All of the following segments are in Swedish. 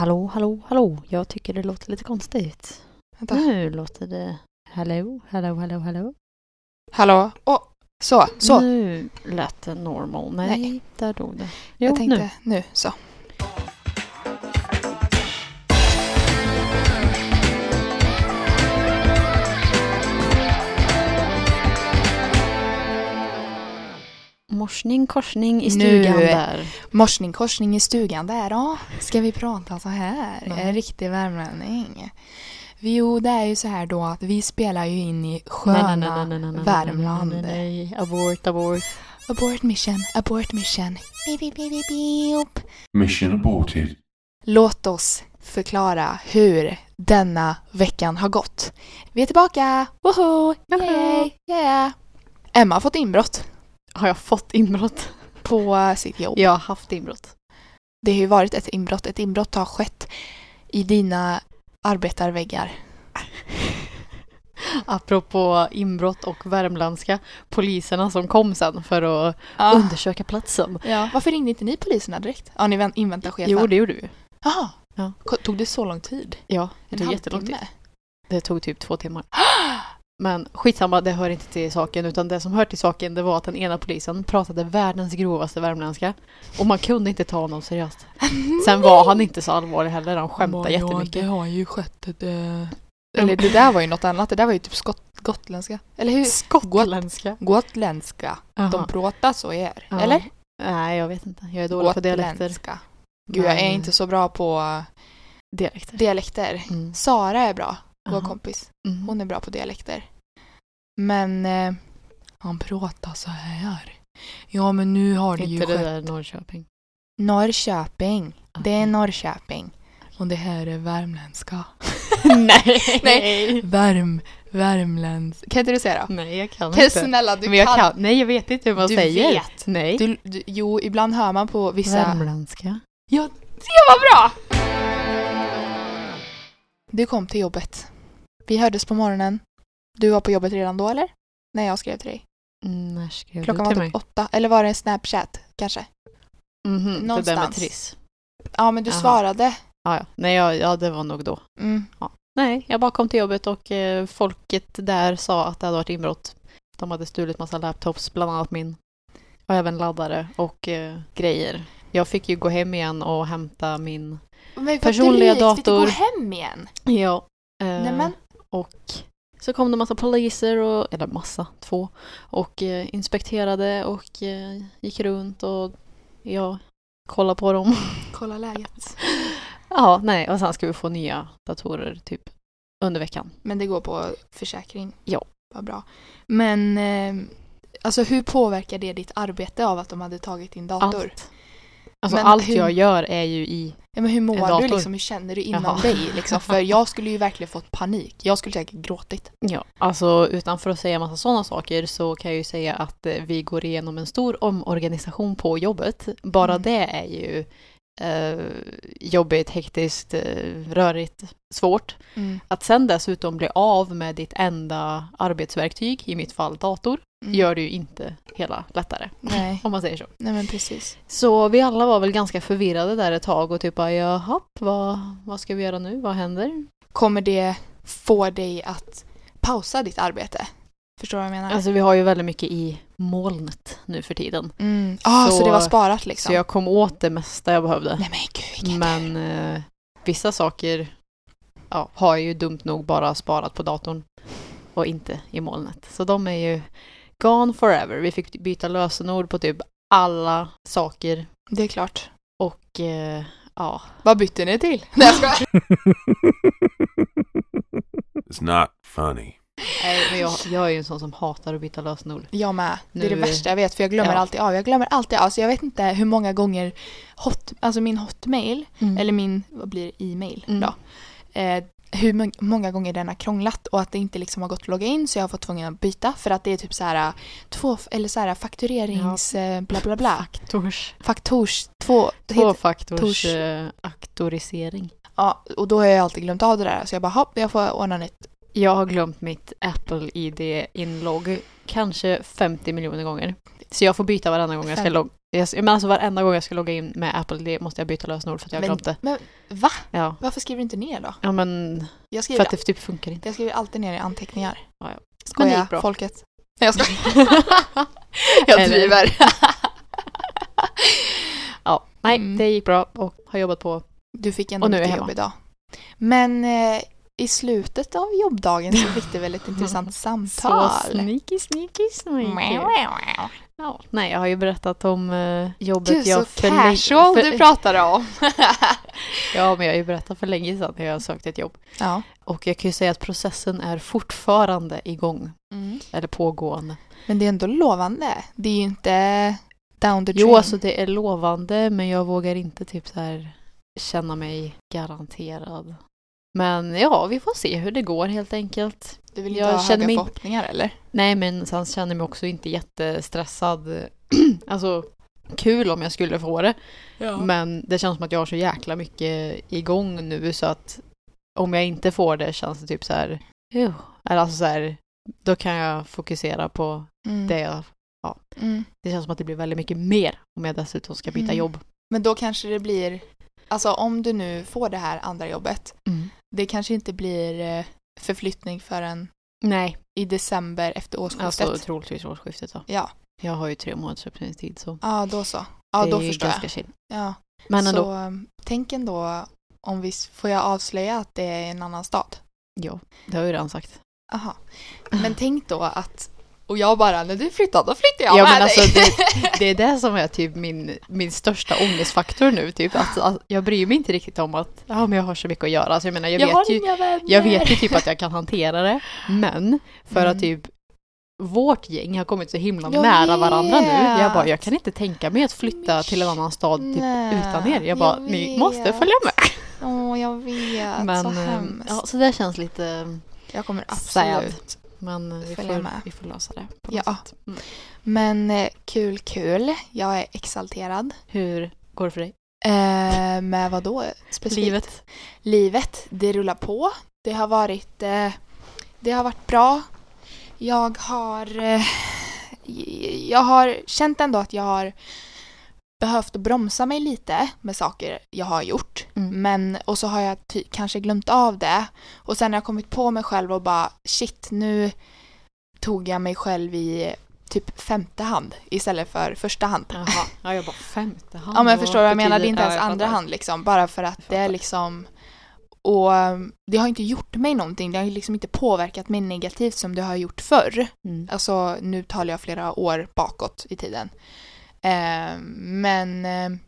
Hallå, hallå, hallå. Jag tycker det låter lite konstigt. Vänta. Nu låter det... Hallå, hallå, hallå, hallå. Hallå? Åh, så, så. Nu lät det normal. Nej, Nej. där dog det. Jo, jag tänkte, nu. nu. så. Morsning, korsning i Nu. stugan där. Morsning korsning i stugan där då. Ska vi prata så här? Nej. En riktig värmlänning. Jo, det är ju så här då att vi spelar ju in i sköna nej, nej, nej, nej, nej, Värmland. Nej. Abort, abort. Abort mission, abort mission. Beep, beep, beep, beep, beep. Mission aborted. Låt oss förklara hur denna veckan har gått. Vi är tillbaka! Woho! Yay! Yeah! Emma har fått inbrott Har jag fått inbrott? på eh, sitt jobb. Jag har haft inbrott. Det har ju varit ett inbrott. Ett inbrott har skett i dina arbetarväggar. Apropå inbrott och värmländska. Poliserna som kom sen för att Ah. undersöka platsen. Ja. Varför ringde inte ni poliserna direkt? Ja, ni vänt- inväntar chefen. Jo, det gjorde vi. Jaha. Ja. Tog det så lång tid? Ja, det tog jättelång tid. Det tog typ två timmar. Men skitsamma, det hör inte till saken. Utan det som hör till saken det var att den ena polisen pratade världens grovaste värmländska. Och man kunde inte ta honom seriöst. Sen var han inte så allvarlig heller, han skämtade jättemycket. har ju skett ett... Eller det där var ju något annat. Det där var ju typ skott, gotländska. Eller hur? Skottländska. Gotländska. De pratar så är. Ja. Eller? Nej, jag vet inte. Jag är dålig på dialekter. Gud, jag är inte så bra på eh, Dialekter. dialekter. Mm. Sara är bra, vår Aha. kompis. Mm. Hon är bra på dialekter. Men eh, han pratar så här. Ja, men nu har det ju Inte det skett. där Norrköping. Norrköping. Det är. Norrköping. Och det här är värmländska. Nej! Nej. Värm, värmländsk. Kan inte du säga då? Nej, jag kan Kan inte. snälla, du Men jag kan. kan. Nej, jag vet inte hur man Du säger. vet. Nej. Du, du, jo, ibland hör man på vissa... Värmländska. Ja, det var bra! Du kom till jobbet. Vi hördes på morgonen. Du var på jobbet redan då, eller? När jag skrev till dig. Mm, när skrev Klockan du var till typ mig? åtta. Eller var det en Snapchat, kanske? Mhm, Det där med någonstans. Triss. Ja, men du Jaha. svarade. Ja, ja. Nej, ja, ja, det var nog då. Mm. Nej, jag bara kom till jobbet och eh, folket där sa att det hade varit inbrott. De hade stulit massa laptops, bland annat min. Och även laddare och eh, grejer. Jag fick ju gå hem igen och hämta min... Men vad Personliga drygt, Fick du dator. gå hem igen? Ja. Eh, Nej men, Och så kom det massa poliser, och, eller massa, två, och eh, inspekterade och eh, gick runt och ja, kollade på dem. kolla läget. ja, nej, och sen ska vi få nya datorer typ under veckan. Men det går på försäkring? Ja. Vad bra. Men, eh, alltså hur påverkar det ditt arbete av att de hade tagit din dator? Allt. Alltså Men allt hur- jag gör är ju i... Ja, men hur mår du liksom? Hur känner du inom Jaha. dig? Liksom? För jag skulle ju verkligen fått panik. Jag skulle säkert gråtit. Ja, alltså utanför att säga massa sådana saker så kan jag ju säga att eh, vi går igenom en stor omorganisation på jobbet. Bara Mm. det är ju eh, jobbigt, hektiskt, eh, rörigt, svårt. Att sen dessutom bli av med ditt enda arbetsverktyg, i mitt fall dator, Mm. gör det ju inte hela lättare. Nej. Om man säger så. Nej men precis. Så vi alla var väl ganska förvirrade där ett tag och typ bara jaha, vad, vad ska vi göra nu? Vad händer? Kommer det få dig att pausa ditt arbete? Förstår du vad jag menar? Alltså vi har ju väldigt mycket i molnet nu för tiden. mm. ah, så, så- det var sparat liksom? Så jag kom åt det mesta jag behövde. Nej men gud Men eh, vissa saker ja, har jag ju dumt nog bara sparat på datorn och inte i molnet. Så de är ju gone forever. Vi fick byta lösenord på typ alla saker Det är klart. och eh, ja, Vad bytte ni till? Nej jag skojar. It's not funny. Nej, men jag, jag är ju en sån som hatar att byta lösenord. Jag med. Det är det Nu- värsta jag vet för jag glömmer Ja. alltid av. Jag glömmer alltid av. Så jag vet inte hur många gånger hot, alltså min hotmail, eller min, vad blir e-mail Mm. då. Eh, hur må- många gånger den har krånglat och att det inte liksom har gått att logga in så jag har fått tvungen att byta för att det är typ så här två, eller så här fakturerings eh, bla bla bla. Faktors, Faktors, två, tvåfaktors tors- eh, auktorisering. ja, och då har jag alltid glömt av det där så jag bara hopp, jag får ordna nytt. Jag har glömt mitt Apple ID-inlogg kanske 50 miljoner gånger. Så jag får byta varenda gång jag ska logga. Men alltså varenda gång jag ska logga in med Apple det måste jag byta lösenord för att jag har glömt det. men va? Ja. Varför skriver du inte ner då? ja, men Jag för skriver, att det typ funkar inte. jag skriver alltid ner i anteckningar. Ja, ja. Skoja, Men folket. Nej, jag skojar. jag driver. Ja, nej, Mm. det gick bra och har jobbat på. Du fick ändå mycket jobb idag. Men eh, i slutet av jobbdagen så fick du väl ett intressant samtal? Så sneaky, sneaky, sneaky. Ja, nej, jag har ju berättat om eh, jobbet Gud, jag så casual för, du pratade om. Ja, men jag har ju berättat för länge sedan när jag sökte ett jobb. ja. Och jag kan ju säga att processen är fortfarande igång, Mm. eller pågående. Men det är ändå lovande. Det är ju inte down the Jo, drain. alltså det är lovande, men jag vågar inte typ så här känna mig garanterad. Men ja, vi får se hur det går helt enkelt. du vill inte jag ha känner höga mig- förhoppningar eller? Nej, men sen känner jag mig också inte jättestressad. alltså, kul om jag skulle få det. Men det känns som att jag har så jäkla mycket igång nu så att om jag inte får det känns det typ så här, eller alltså så här, då kan jag fokusera på Mm. det jag, Mm. det känns som att det blir väldigt mycket mer om jag dessutom ska byta Mm. jobb. Men då kanske det blir, alltså om du nu får det här andra jobbet, det kanske inte blir eh, förflyttning förrän Nej, i december efter årsskiftet. alltså troligtvis årsskiftet då. Ja, Jag har ju tre månaders uppsägningstid så ja då så. Ja, det då är förstår jag. ganska chill. Ja. Men ändå, Så um, tänk ändå om vi, får jag avslöja att det är en annan stad? ja, det har jag ju redan sagt. Aha. Men tänk då att, och jag bara, när du flyttar då flyttar jag Ja med men dig. alltså det, det är det som är typ min, min största ångestfaktor nu. Typ. Att, att jag bryr mig inte riktigt om att ja, men jag har så mycket att göra. Alltså, jag menar, jag, vet har ju, jag vet ju typ att jag kan hantera det. Men för Mm. att typ vårt gäng har kommit så himla Jag nära varandra nu. Jag vet. bara, jag kan inte tänka mig att flytta till en annan stad typ, utan er. Jag bara, jag ni måste vet. följa med. Åh, jag vet. Men, så eh, hemskt. ja, så det känns lite, jag kommer sad. Men vi Följa får, med. vi får lösa det på Ja. något sätt. Mm. Men eh, kul, kul. Jag är exalterad. Hur går det för dig? Eh, med vad då specifikt? Livet? Livet, det rullar på. Det har varit, eh, det har varit bra. Jag har, eh, jag har känt ändå att jag har behövt bromsa mig lite med saker jag har gjort. Mm. Men, och så har jag kanske glömt av det. Och sen har jag kommit på mig själv och bara shit, nu tog jag mig själv i typ femte hand istället för första hand. Jaha, ja, jag bara femte hand. Ja men förstår du vad jag menar? Det är inte Ja, ens jag andra hand liksom. Bara för att det är liksom och det har inte gjort mig någonting. Det har liksom inte påverkat mig negativt som det har gjort förr. Mm. Alltså nu talar jag flera år bakåt i tiden. Eh, men eh,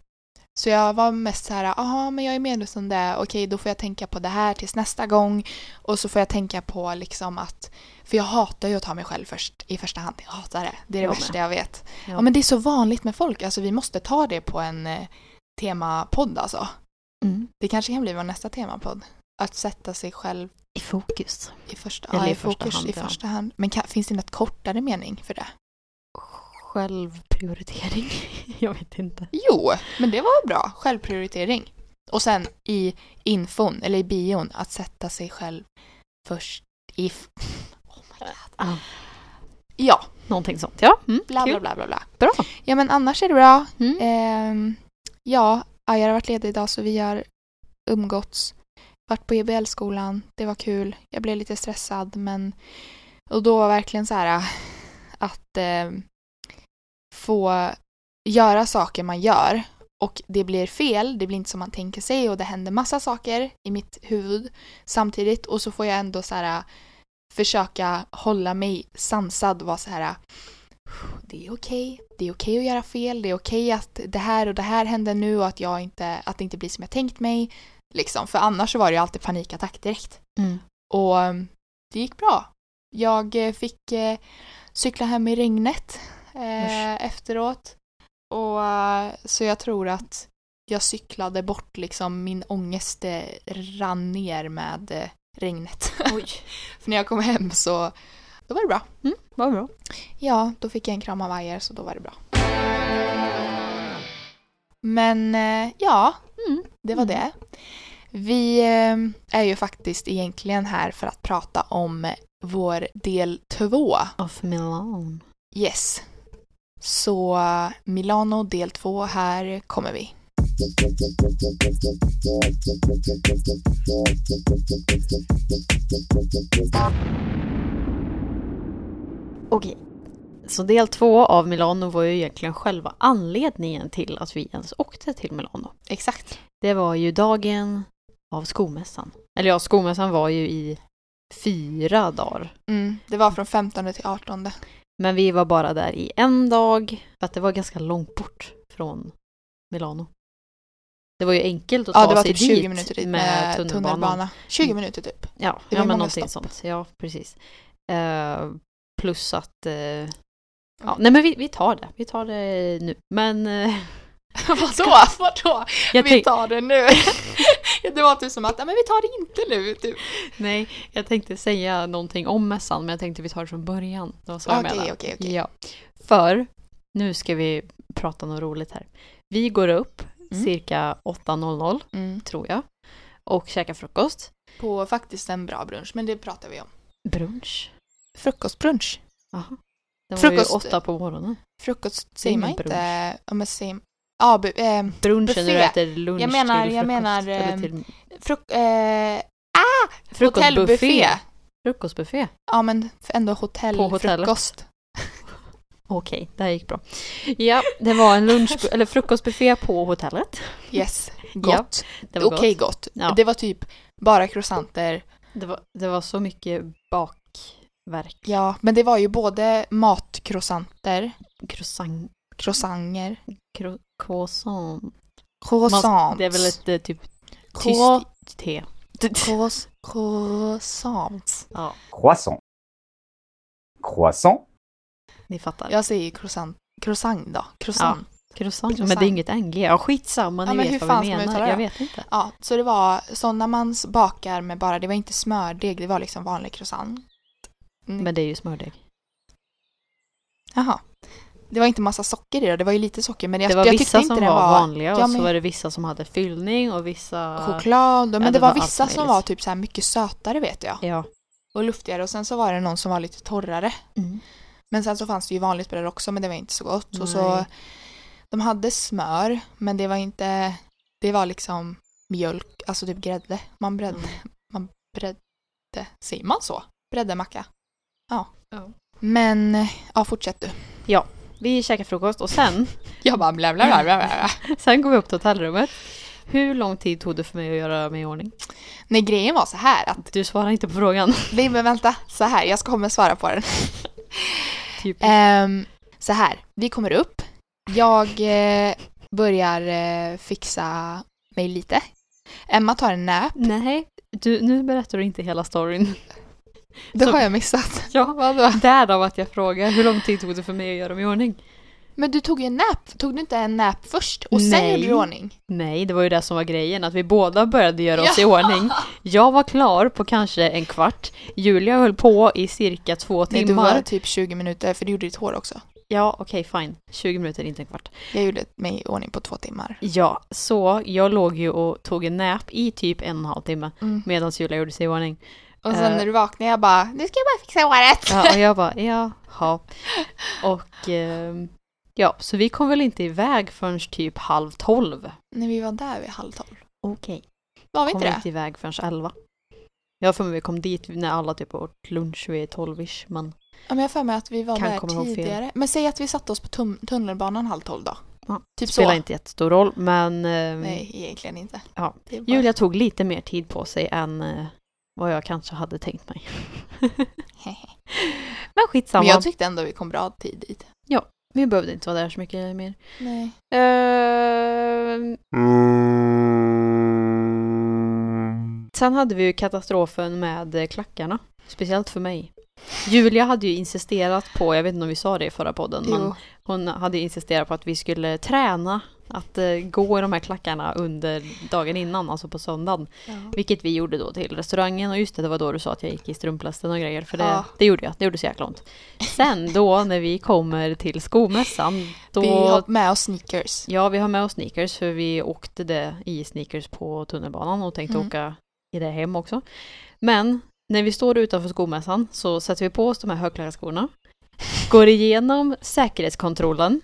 så jag var mest så här, jaha men jag är medveten om det, okej då får jag tänka på det här tills nästa gång. Och så får jag tänka på liksom att, för jag hatar ju att ta mig själv först i första hand. Jag hatar det. Det är det Jag värsta med. jag vet. Ja. Ja. men det är så vanligt med folk, alltså vi måste ta det på en eh, temapodd alltså. Mm. Det kanske kan bli vår nästa temapodd. Att sätta sig själv I fokus. i första, Eller ja, i i första fokus hand, i ja. första hand. Men kan, finns det något kortare mening för det? Självprioritering. jag vet inte. Jo, men det var bra. Självprioritering. Och sen i infon, eller i bion, att sätta sig själv först i... Oh my God. Ah, Ja, någonting sånt. Ja, mm, bla bla bla bla bla. Bra. Ja men annars är det bra. Mm. Ehm, ja, Ajar har varit ledig idag så vi har umgåtts. Varit på EBL-skolan, det var kul. Jag blev lite stressad men... Och då var verkligen så här att eh, få göra saker man gör och det blir fel, det blir inte som man tänker sig och det händer massa saker i mitt huvud samtidigt och så får jag ändå så här försöka hålla mig sansad och vara så här det är okej, det är okej att göra fel, det är okej att det här och det här händer nu och att jag inte, att det inte blir som jag tänkt mig. Liksom, för annars var det ju alltid panikattack direkt. Mm. Och um, det gick bra. Jag eh, fick eh, cykla hem i regnet eh, efteråt. Och, eh, så jag tror att jag cyklade bort liksom min ångest eh, rann ner med eh, regnet. För när jag kom hem så då var det bra. Mm, vad bra. Ja, då fick jag en kram av Ajer så då var det bra. Men ja, Mm. det var det. Vi är ju faktiskt egentligen här för att prata om vår del två. Of Milan. Yes. Så Milano del 2, här kommer vi. Okej. Så del två av Milano var ju egentligen själva anledningen till att vi ens åkte till Milano. Exakt. Det var ju dagen av skomässan. Eller ja, skomässan var ju i fyra dagar. Mm, det var från 15 till 18. Men vi var bara där i en dag för att det var ganska långt bort från Milano. Det var ju enkelt att ta Ja, var sig typ 20 dit minuter dit med, med tunnelbanan. tunnelbana. 20 minuter typ. Ja, Det ja men någonting stopp. sånt. Ja, precis. Eh, plus att... Eh, ja, nej men vi, vi tar det. Vi tar det nu. Men... Eh, Vadå? Vadå? jag vi tar det nu. det var typ som att, "Nej, men vi tar det inte nu. Typ. nej, jag tänkte säga någonting om mässan men jag tänkte vi tar det från början. Det var så jag Okej, menade. okej, okej. Ja. För nu ska vi prata något roligt här. Vi går upp Mm. cirka 8.00 Mm. tror jag och käkar frukost. På faktiskt en bra brunch, men det pratar vi om. Brunch. Frukostbrunch. Jaha. Den Frukost- var ju åtta på morgonen. Frukost säger man inte... Ja, men säger... Ja, bu- eh, Brunchen Buffé. du äter lunch Jag menar- till jag frukost. menar, Eller ehm, till fruk... Eh, ah! Hotellbuffé. Frukostbuffé. Ja, men ändå hotell, På hotellet. frukost. Okej, det här gick bra. Ja, det var en lunch eller frukostbuffé på hotellet. Yes, Ja, gott. Var Okej gott. gott. Ja. Det var typ bara croissanter. Det var, det var så mycket bakverk. Ja, men det var ju både matcroissanter, Croissant. croissanter, Cro, croissant. croissant. Det är väl ett typ tyst te. croiss- croissant. Ja, Croissant. Croissant. ni fattar. Jag säger croissant. Croissant då. Croissant. Croissant. Men det är inget NG. Ja, skitsamma, ni Ja, men hur vet vad fan vi menar. Jag det? vet inte. Ja, så det var sådana man bakar med bara, det var inte smördeg, det var liksom vanlig croissant. Mm. Men det är ju smördeg. Jaha. Det var inte massa socker i det, det var ju lite socker men jag, det var jag tyckte vissa inte som det var, var vanliga och Ja, så men- var det vissa som hade fyllning och vissa... choklad. Men Ja, det, det var, var vissa som var typ så här mycket sötare vet jag. Ja. Och luftigare och sen så var det någon som var lite torrare. Mm. Men sen så fanns det ju vanligt bröd också men det var inte så gott. Och så, de hade smör men det var inte, det var liksom mjölk, alltså typ grädde. Man bredde, Mm. man bredde, säger man så? Bredde macka. Ja. Ja. Men, ja fortsätt du. Vi käkade frukost och sen, Jag bara bla bla bla bla bla. sen går vi upp till hotellrummet. Hur lång tid tog det för mig att göra mig i ordning? Nej grejen var så här att, Du svarar inte på frågan. nej men vänta, så här, jag ska komma och svara på den. Typ. Ehm, så här, vi kommer upp. Jag eh, börjar eh, fixa mig lite. Emma tar en nap. Nej, du, nu berättar du inte hela storyn. Det Så- har jag missat. Ja, Vadå? därav att jag frågar hur lång tid tog det för mig att göra mig i ordning? Men du tog ju en nap. Tog du inte en nap först? Och sen Nej. gjorde du i ordning? Nej, det var ju det som var grejen, att vi båda började göra oss i Ja. ordning. Jag var klar på kanske en kvart. Julia höll på i cirka två Nej, du timmar. var typ 20 minuter för du gjorde ditt hår också. Ja, okej, fine. 20 minuter, inte en kvart. Jag gjorde mig i ordning på två timmar. Ja, så jag låg ju och tog en nap i typ en och en halv timme Mm. medan Julia gjorde sig i ordning. Och sen när du vaknade jag bara, nu ska jag bara fixa håret. Ja, och jag bara, jaha. Och ehm, ja, så vi kom väl inte iväg förrän typ halv tolv. När vi var där vid halv tolv. Okej. Var vi Kom inte vi det? inte iväg förrän elva. Jag för mig vi kom dit när alla typ åt lunch vid tolvish, men Ja, men jag för mig att vi var Kan där tidigare. Men säg att vi satte oss på tunnelbanan halv tolv då. Ja, typ spelar så. inte jättestor roll. Men ehm, Nej, egentligen inte. Ja. Bara- Julia tog lite mer tid på sig än eh, vad jag kanske hade tänkt mig. men skitsamma, Men jag tyckte ändå vi kom bra tid dit. vi behövde inte vara där så mycket mer. Nej. Mm. Sen hade vi ju katastrofen med klackarna. Speciellt för mig. Julia hade ju insisterat på, jag vet inte om vi sa det i förra podden, men Jo. hon hade insisterat på att vi skulle träna att eh, gå i de här klackarna under dagen innan, alltså på söndagen. Ja. Vilket vi gjorde då till restaurangen och just det, det var då du sa att jag gick i strumplästen och grejer, för det, Ja. det gjorde jag. Det gjorde så jäkla ont. Sen då när vi kommer till skomässan, då... Vi har med oss sneakers. Ja, vi har med oss sneakers för vi åkte det i sneakers på tunnelbanan och tänkte Mm. åka i det hem också. Men när vi står utanför skomässan så sätter vi på oss de här högklackat skorna. går igenom säkerhetskontrollen.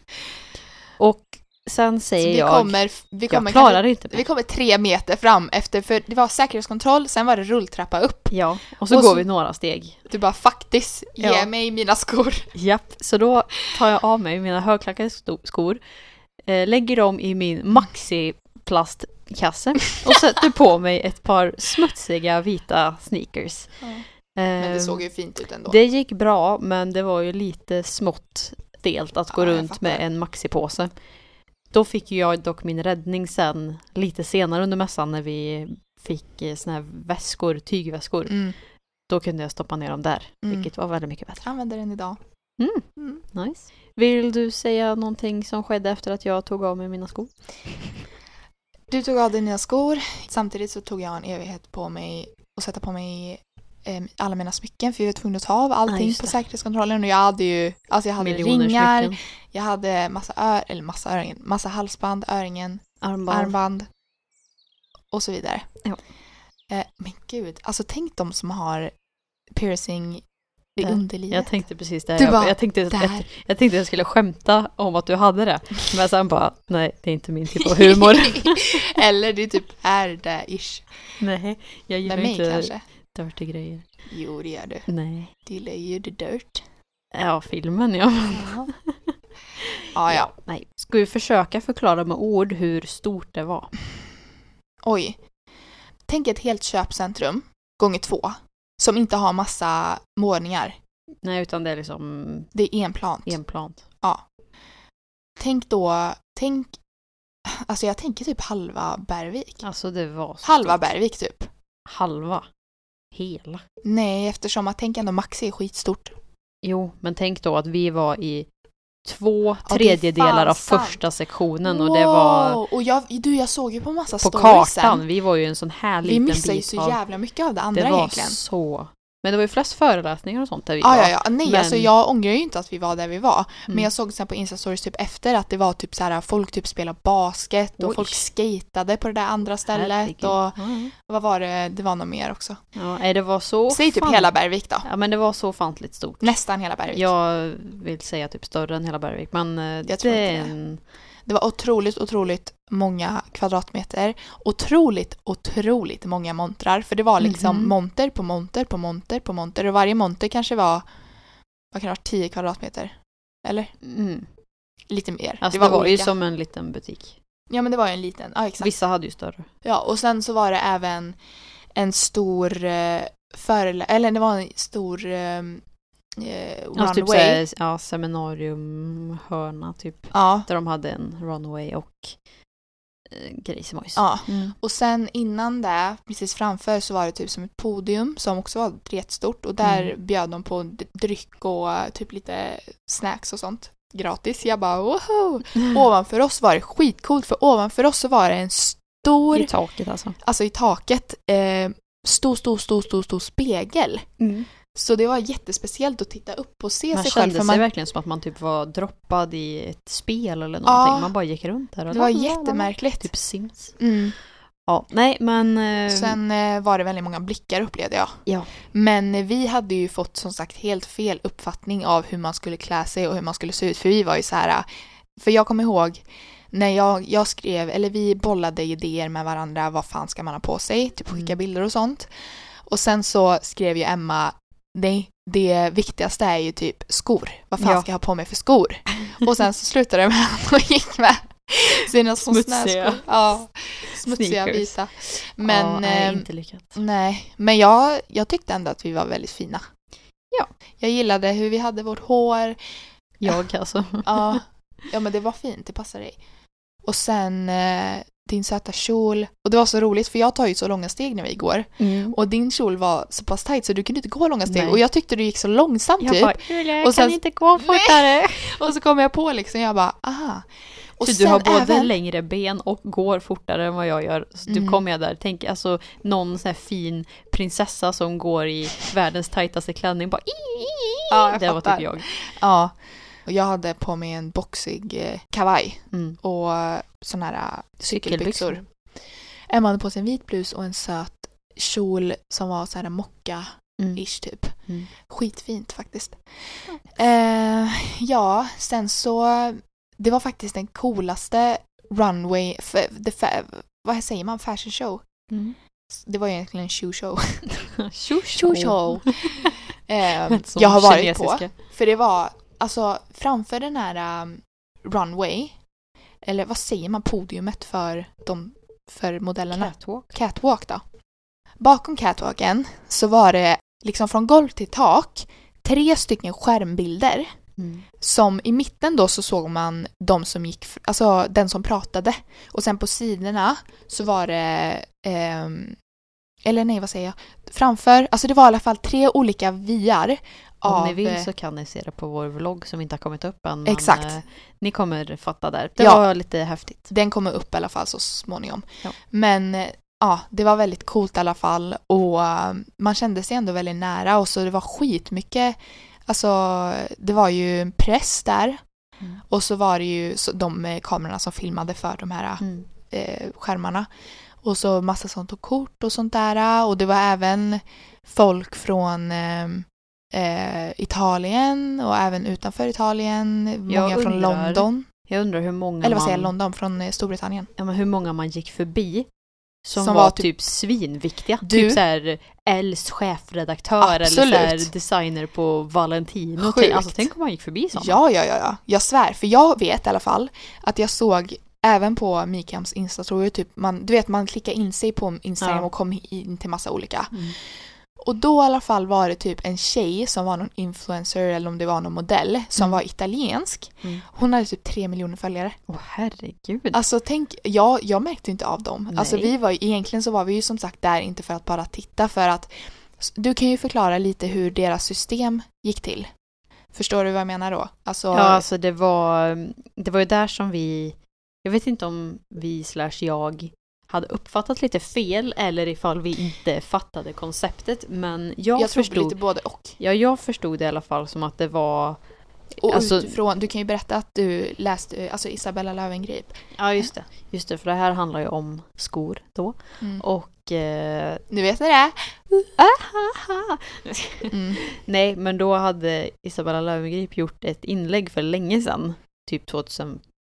Och sen säger vi jag, kommer, vi jag kommer, klarar inte vi mer. kommer tre meter fram efter, för det var säkerhetskontroll, sen var det rulltrappa upp. Ja, och så Och går så- vi några steg. Du bara faktiskt, ge Ja. mig mina skor. Japp, så då tar jag av mig mina högklackade skor, eh, lägger dem i min maxi plastkasse och sätter på mig ett par smutsiga vita sneakers. Men det Ehm, såg ju fint ut ändå. Det gick bra, men det var ju lite smått stelt att gå Ja, jag runt med en maxipåse. Då fick jag dock min räddning sen lite senare under mässan när vi fick eh, såna här väskor, tygväskor. Mm. Då kunde jag stoppa ner dem där, Mm. vilket var väldigt mycket bättre. Jag använder den idag. Mm. Mm. Nice. Vill du säga någonting som skedde efter att jag tog av mig mina skor? Du tog av dig dina skor, samtidigt så tog jag en evighet på mig att sätta på mig eh, alla mina smycken för jag var tvungen att ta av allting just på säkerhetskontrollen och jag hade ju, alltså jag hade Miljoner ringar, smycken. Jag hade massa ör, eller massa öringen, massa halsband, öringen, Armband. armband och så vidare. Ja. Eh, men gud, alltså tänk de som har piercing i Där. underlivet. Jag tänkte precis det. Du Jag, bara, jag, tänkte, jag, jag tänkte jag skulle skämta om att du hade det. Men sen bara, nej, det är inte min typ av humor. Eller det typ är det ish. nej, jag gillar Med mig inte kanske. dirty grejer. Jo, det gör du. Nej. Du gillar ju the dirt. Ja, filmen ja. Ja, ja. Nej. Ska vi försöka förklara med ord hur stort det var? Oj. Tänk ett helt köpcentrum gånger två. Som inte har massa målningar. Nej, utan det är liksom Det är enplant. enplant. Tänk då, tänk, alltså jag tänker typ halva Bergvik. Alltså det var så Halva stort. Bergvik typ. Halva. Hela. Nej, eftersom att tänk ändå Maxi är skitstort. Jo, men tänk då att vi var i två tredjedelar av första sektionen och det var Wow! Och jag, du, jag såg ju på massa på stories kartan. sen. Vi var ju en sån här Vi liten missade ju bit så av... jävla mycket av det andra Det var egentligen. så... Men det var ju flest föreläsningar och sånt där vi Ja, var. ja, ja. Nej, Men- alltså jag ångrar ju inte att vi var där vi var. Men Mm. jag såg sen på Insta-stories typ efter att det var typ så här folk typ spelade basket och Oj. folk skatade på det där andra stället Herregud. och Ja, vad var det, det var något mer också. ja. Det var så... Säg typ fan- hela Bergvik då. Ja, men det var så ofantligt stort. Nästan hela Bergvik. Jag vill säga typ större än hela Bergvik, men eh, Jag tror det är inte det. en... Det var otroligt, otroligt många kvadratmeter. Otroligt, otroligt många montrar. För det var liksom Mhm. monter på monter på monter på monter. Och varje monter kanske var, vad kan det vara, 10 kvadratmeter? Eller? Mm. Lite mer. Alltså det var, ju olika. som en liten butik. Ja men det var ju en liten, ja exakt. Vissa hade ju större. Ja och sen så var det även en stor eh, förelä- eller det var en stor eh, eh, Alltså typ runway. såhär, ja, seminariumhörna typ. ja, Där de hade en runway och eh, grejsimojs. ja. Mm. Och sen innan det, precis framför så var det typ som ett podium som också var jättestort och där Mm. bjöd de på dryck och eh, typ lite snacks och sånt gratis. Jag bara woho! Ovanför oss var det skitcoolt för ovanför oss så var det en stor, I taket alltså. alltså i taket, eh, stor, stor, stor, stor, stor spegel. Så det var jättespeciellt att titta upp och se Man sig själv. kände För sig man, verkligen som att man typ var droppad i ett spel eller Ja. någonting. Man bara gick runt där. Och det var la, la, la, la. jättemärkligt. Typ Sims. Mm. Ja, nej men... eh, Sen eh, var det väldigt många blickar upplevde jag. Ja. Men eh, vi hade ju fått som sagt helt fel uppfattning av hur man skulle klä sig och hur man skulle se ut. För vi var ju så här, för jag kommer ihåg när jag, jag skrev, eller vi bollade idéer med varandra, vad fan ska man ha på sig? Typ skicka Mm. bilder och sånt. Och sen så skrev ju Emma, nej, det viktigaste är ju typ skor. Vad fan Ja. ska jag ha på mig för skor? Och sen så slutade det med att hon gick med sina små Smutsiga. snöskor. Ja, smutsiga Sneakers. vita. Men, ja, nej, ehm, inte lyckat. Nej, men jag, jag tyckte ändå att vi var väldigt fina. Ja. Jag gillade hur vi hade vårt hår. Jag alltså. Ja, ja men det var fint, det passade dig. Och sen eh, din söta kjol. Och det var så roligt för jag tar ju så långa steg när vi går. Mm. Och din kjol var så pass tight så du kunde inte gå långa steg. Nej. Och jag tyckte du gick så långsamt Jag typ. bara, jag Och kan sen- inte gå fortare. Och så kom jag på liksom, jag bara aha. Och Så du har både även- längre ben och går fortare än vad jag gör. Så du Mm. kommer jag där, tänk alltså någon sån här fin prinsessa som går i världens tajtaste klänning bara Ja, jag Det var fattar. typ jag. Ja. Och jag hade på mig en boxig eh, kavaj. Mm. och såna här äh, cykelbyxor. Emma hade på sig en vit blus och en söt kjol som var så här mocka-ish Mm. typ. Mm. Skitfint faktiskt. Eh, ja, sen så, det var faktiskt den coolaste runway, the vad säger man, fashion show? Mm. Det var egentligen en shoe show. Shoe show. Eh, Som jag har varit på. kinesiska. För det var, alltså framför den här um, runway, eller vad säger man, podiumet för, de, för modellerna? Catwalk. Catwalk då. Bakom catwalken så var det liksom från golv till tak tre stycken skärmbilder Mm. som i mitten då så såg man de som gick, alltså den som pratade och sen på sidorna så var det ehm, eller nej vad säger jag, framför, alltså det var i alla fall tre olika vyar Om av, ni vill så kan ni se det på vår vlogg som inte har kommit upp än. men, Exakt. eh, ni kommer fatta där. Det Ja. var lite häftigt. Den kommer upp i alla fall så småningom. Ja. Men eh, ja, det var väldigt coolt i alla fall och eh, man kände sig ändå väldigt nära och så det var skitmycket, alltså det var ju en press där Mm. och så var det ju så, de eh, kamerorna som filmade för de här Mm. eh, skärmarna. Och så massa sånt och kort och sånt där och det var även folk från eh, eh, Italien och även utanför Italien, många från undrar- London. Jag undrar hur många Eller vad man, säger jag, London? Från eh, Storbritannien. ja, men hur många man gick förbi som, Som var, var typ, typ- svinviktiga. Du- Typ såhär Els chefredaktör eller Absolut. såhär designer på Valentino. Sjukt. Tänk, alltså tänk om man gick förbi sådana. Ja, ja, ja, ja. Jag svär. För jag vet i alla fall att jag såg även på Mikams Insta-story, typ man, du vet man klickar in sig på Instagram Ja. och kom in till massa olika. Mm. Och då i alla fall var det typ en tjej som var någon influencer eller om det var någon modell som Mm. var italiensk. Mm. Hon hade typ tre miljoner följare. Åh herregud. Alltså tänk, jag, jag märkte inte av dem. Alltså Nej. vi var ju- egentligen så var vi ju som sagt där inte för att bara titta för att du kan ju förklara lite hur deras system gick till. Förstår du vad jag menar då? Alltså, Ja, alltså det var, det var ju där som vi, jag vet inte om vi slash jag hade uppfattat lite fel eller ifall vi inte fattade konceptet men jag, jag förstod, lite både och. ja jag förstod det i alla fall som att det var, Och Alltså- utifrån, du kan ju berätta att du läste, alltså Isabella Löwengrip. ja just det, just det för det här handlar ju om skor då Mm. och eh, Nu vet ni det. Mm. Nej men då hade Isabella Löwengrip gjort ett inlägg för länge sedan, typ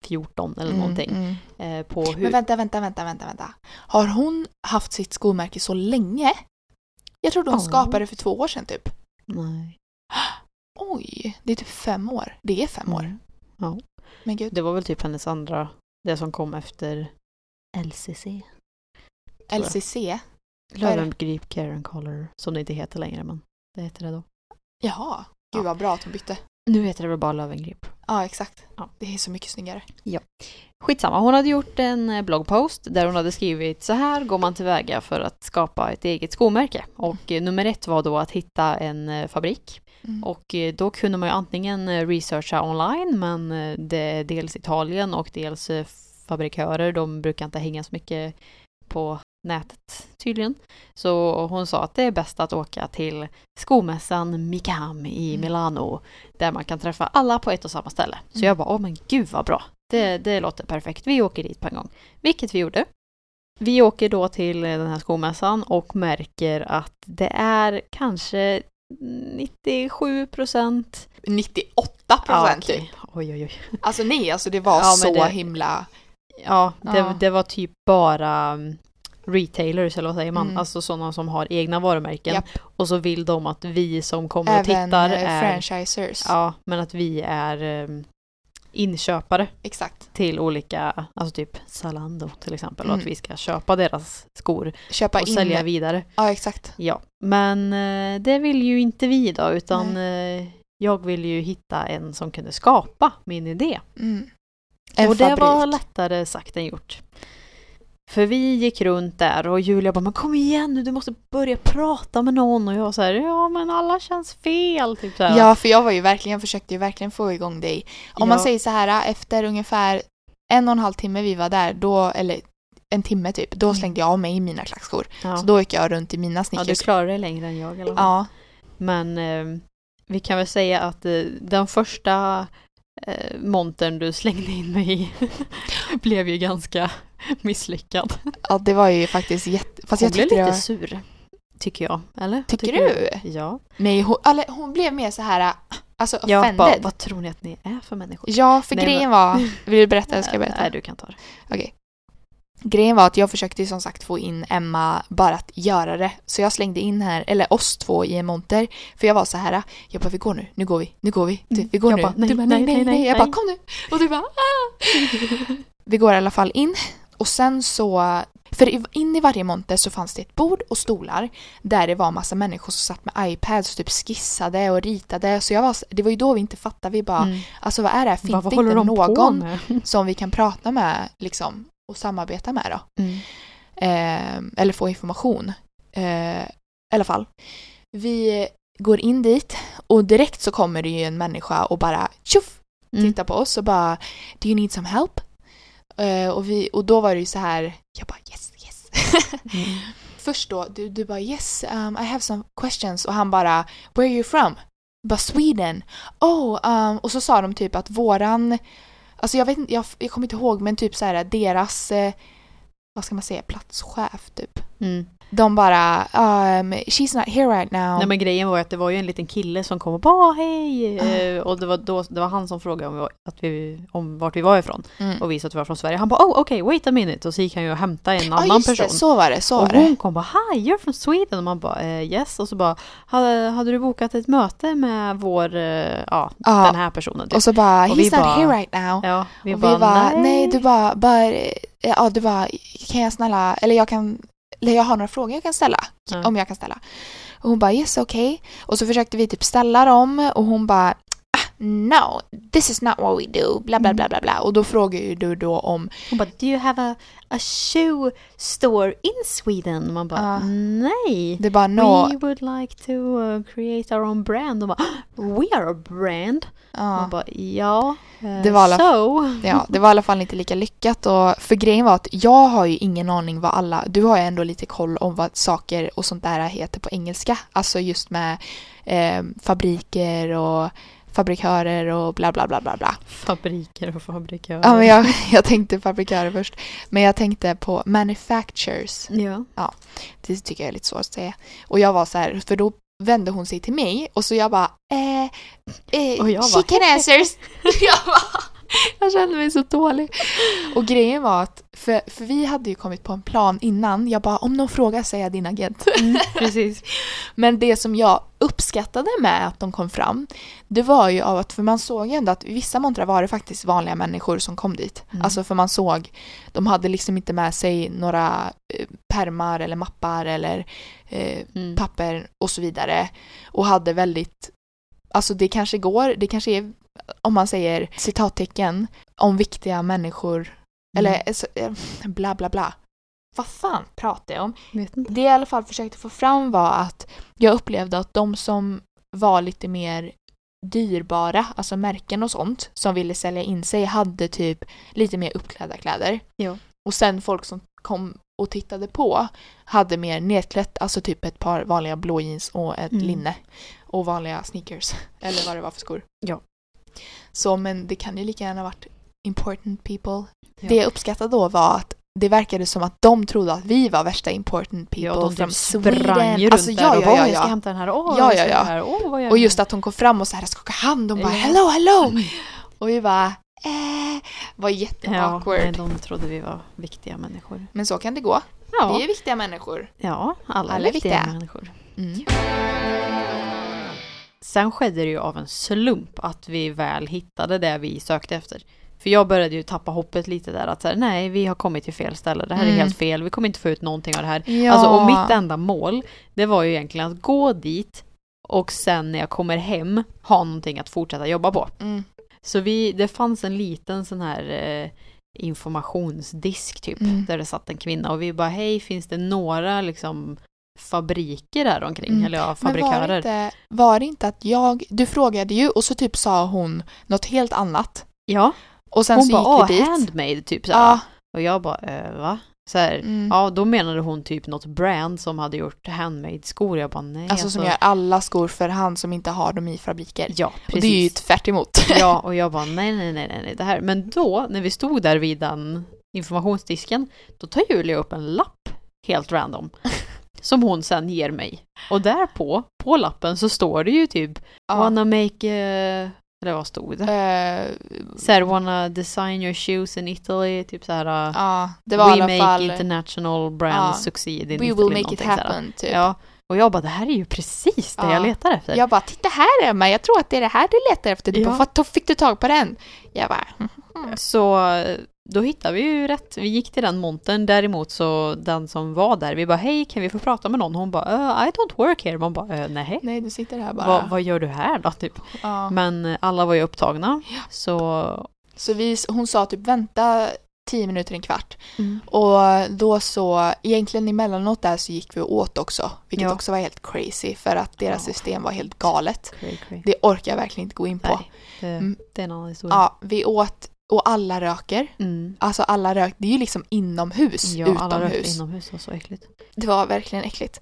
2014 eller någonting, Mm, eh, på hur Men vänta, vänta, vänta, vänta, vänta. Har hon haft sitt skomärke så länge? Jag trodde hon Ja. skapade det för två år sedan typ. Nej. Oj, det är typ fem år. Det är fem år. Mm. Ja. Men gud. Det var väl typ hennes andra, det som kom efter LCC. LCC. Löwengrip Care and Color, som det inte heter längre men det heter det då. Jaha. Gud Ja. vad bra att hon bytte. Nu heter det väl bara Löwengrip. Ja, exakt. Ja. Det är så mycket snyggare. Skitsamma, hon hade gjort en eh, bloggpost där hon hade skrivit så här går man tillväga för att skapa ett eget skomärke. Och eh, nummer ett var då att hitta en eh, fabrik. Mm. Och då kunde man ju antingen researcha online men det är dels Italien och dels fabrikörer. De brukar inte hänga så mycket på nätet tydligen. Så hon sa att det är bäst att åka till skomässan Mikam i Mm. Milano där man kan träffa alla på ett och samma ställe. Så Mm. jag bara, åh men gud vad bra. Det, det låter perfekt. Vi åker dit på en gång. Vilket vi gjorde. Vi åker då till den här skomässan och märker att det är kanske 97 procent. 98 procent typ. Oj, oj, oj. Alltså nej, alltså det var Ja, så det- himla... Ja, det, Ja. det var typ bara um, retailers, eller vad säger man? Mm. Alltså sådana som har egna varumärken. Japp. Och så vill de att vi som kommer och Även tittar eh, är... franchisers. Ja, men att vi är um, inköpare Exakt. till olika, alltså typ Zalando till exempel. Och Mm. att vi ska köpa deras skor Köpa och in... sälja vidare. Ja, exakt. Ja, men eh, det vill ju inte vi då, utan eh, jag vill ju hitta en som kunde skapa min idé. Mm. En och det fabrik. var lättare sagt än gjort. För vi gick runt där och Julia bara, men kom igen nu, du måste börja prata med någon. Och jag var så här, ja men alla känns fel. Typ så här. Ja, för jag var ju verkligen, jag försökte ju verkligen få igång dig. Om man Ja. säger så här, efter ungefär en och en halv timme vi var där, då, eller en timme typ, då Mm. slängde jag av mig mina klackskor. ja. Så då gick jag runt i mina ja, Snickers. du klarar det längre än jag i alla fall. Ja, Men eh, vi kan väl säga att eh, den första eh, montern du slängde in mig i blev ju ganska misslyckad. ja, det var ju faktiskt jätte... Fast Hon jag blev lite var... sur. Tycker jag. Eller? Vad Tycker du? Ja. Nej, hon, eller, hon blev mer så här, alltså Jag offended. bara, vad tror ni att ni är för människor? Ja, för Nej, grejen var, vill du berätta eller ska jag berätta? Nej, du kan ta det. Grejen var att jag försökte som sagt få in Emma bara att göra det. Så jag slängde in här, eller oss två i en monter. För jag var så här, jag bara vi går nu, nu går vi, nu går vi, typ, Mm. vi går Jag nu. bara, nej, du bara nej, nej, nej, nej, Jag bara kom nu. Och du bara ah. Vi går i alla fall in. Och sen så, för in i varje monter så fanns det ett bord och stolar där det var massa människor som satt med iPads och typ skissade och ritade. Så jag var, det var ju då vi inte fattade, vi bara, Mm. alltså vad är det här? Finns det inte någon som vi kan prata med liksom och samarbeta med då? Mm. eh, eller få information. Eh, I alla fall. Vi går in dit och direkt så kommer det ju en människa och bara tjoff Mm. tittar på oss och bara Do you need some help? Eh, och, vi, och då var det ju så här, jag bara yes, yes. Mm. Först då, du, du bara yes, um, I have some questions och han bara Where are you from? Bara Sweden. Oh, um, och så sa de typ att våran, alltså jag vet inte, jag, jag kommer inte ihåg men typ så här deras, eh, vad ska man säga, platschef typ. Mm. De bara um, she's not here right now. Nej men grejen var att det var ju en liten kille som kom och bara "Ah, hej! Ah. Eh, och det var, då, det var han som frågade om, vi var- att vi, om vart vi var ifrån mm. och visade att vi var från Sverige. Han bara oh okej wait a minute och så gick han ju och hämtade en Ja annan just person. det, så var det, så och var det. hon kom bara hi you're from Sweden och man bara eh, yes och så bara hade, hade du bokat ett möte med vår, eh, ja Ja. den här personen typ. Och så bara Och he's vi not bara- here right now. Ja, vi och bara, vi bara, nej. nej. du bara, bara, eh, ja du bara, kan jag snälla, eller jag kan, eller jag har några frågor jag kan ställa. Ja. Om jag kan ställa. Och hon bara, yes okej. Och så försökte vi typ ställa dem och hon bara, no, this is not what we do, bla bla bla bla bla. Och då frågar ju du då om, Hon bara, do you have a, a shoe store in Sweden? Man bara, Ja. nej. det bara no. We would like to uh, create our own brand. Och bara, we are a brand. Ja. Man bara, ja. eh, Det var alla- so. Ja, det var i alla fall inte lika lyckat. Och för grejen var att jag har ju ingen aning vad alla... Du har ju ändå lite koll om vad saker och sånt där heter på engelska. Alltså just med eh, fabriker och fabrikörer och bla bla bla bla bla. Fabriker och fabrikörer. Ja, men jag, jag tänkte fabrikörer först. Men jag tänkte på manufacturers. Ja. Det tycker jag är lite svårt att säga. Och jag var så här, för då vände hon sig till mig och så jag bara eh, eh Och jag bara, answers. jag, bara, jag kände mig så dålig. Och grejen var att, för, för vi hade ju kommit på en plan innan. Jag bara, om någon frågar säger jag din agent. Mm, precis. Men det som jag uppskattade med att de kom fram, det var ju av att, för man såg ju ändå att vissa montrar var det faktiskt vanliga människor som kom dit. Mm. Alltså för man såg, de hade liksom inte med sig några eh, permar eller mappar eller eh, Mm. papper och så vidare. Och hade väldigt, alltså det kanske går, det kanske är, om man säger citattecken, om viktiga människor, Mm. eller eh, eh, bla bla bla. Vad fan pratar jag om? Det jag i alla fall försökte få fram var att jag upplevde att de som var lite mer dyrbara, alltså märken och sånt, som ville sälja in sig hade typ lite mer uppklädda kläder. Ja. Och sen folk som kom och tittade på hade mer nedklätt, alltså typ ett par vanliga blå jeans och ett Mm. linne. Och vanliga sneakers, eller vad det var för skor. Ja. Så men det kan ju lika gärna varit important people. Ja. Det jag uppskattade då var att det verkade som att de trodde att vi var värsta important people Ja, de typ Sweden. sprang ju runt alltså, ja, ja, ja, "Åh, jag ska ja. hämta den här. Åh, Ja, ja, ja. Åh, Och just här?" att hon kom fram och så här skakade hand och bara Ja. hello, hello! Och vi bara eh, var Ja, jätteawkward. nej, de trodde vi var viktiga människor. Men så kan det gå. Ja, Vi är viktiga människor. ja alla, alla är viktiga, viktiga. människor. Mm. Sen skedde det ju av en slump att vi väl hittade det vi sökte efter. För jag började ju tappa hoppet lite där att så här, nej vi har kommit till fel ställe, det här Mm. är helt fel, vi kommer inte få ut någonting av det här. Ja. Alltså och mitt enda mål, det var ju egentligen att gå dit och sen när jag kommer hem ha någonting att fortsätta jobba på. Mm. Så vi, det fanns en liten sån här eh, informationsdisk typ, Mm. där det satt en kvinna och vi bara hej, finns det några liksom fabriker där omkring? Mm. Eller ja, Men var det, fabrikörer. inte, var det inte att jag, du frågade ju och så typ sa hon något helt annat. Ja, Och sen hon så bara gick vi dit. handmade typ såhär. Ja, Och jag bara eh, va? Så här, mm. Ja, då menade hon typ något brand som hade gjort handmade skor. Jag bara nej. Alltså som gör alla skor för hand som inte har dem i fabriker. Ja, och precis. det är ju tvärt emot. Ja, och jag bara nej, nej, nej, nej, nej, det här. Men då, när vi stod där vid den informationsdisken, då tar Julia upp en lapp helt random. Som hon sen ger mig. Och där på, lappen så står det ju typ Ja. Wanna make, eh, eller vad stod det? Eh, Så här, wanna design your shoes in Italy, typ så här. uh, ja, det var We i alla make fall international brand Ja. succeed in We Italy. will make it happen typ. Ja, och jag bara det här är ju precis det Ja. jag letar efter. Jag bara, titta här Emma, jag tror att det är det här du letar efter. Du Ja. bara, vad fick du tag på den? Jag bara, "Mhm." Så då hittade vi ju rätt. Vi gick till den montern. Däremot så den som var där, vi bara hej kan vi få prata med någon? Hon bara uh, I don't work here. Man bara uh, nej. nej du sitter här bara. Vad, vad gör du här då? Typ. Ja. Men alla var ju upptagna. Så Så vi, hon sa typ vänta tio minuter, en kvart. mm. Och då så, egentligen emellanåt där så gick vi och åt också. Vilket Ja. också var helt crazy för att deras Ja. system var helt galet. cray, cray. Det orkar jag verkligen inte gå in på. Nej, det, Mm. det är en annan historia. Ja, vi åt och alla röker. Mm. Alltså alla rök, det är ju liksom inomhus, Ja, alla rökte utomhus. inomhus. Var så äckligt. Det var verkligen äckligt.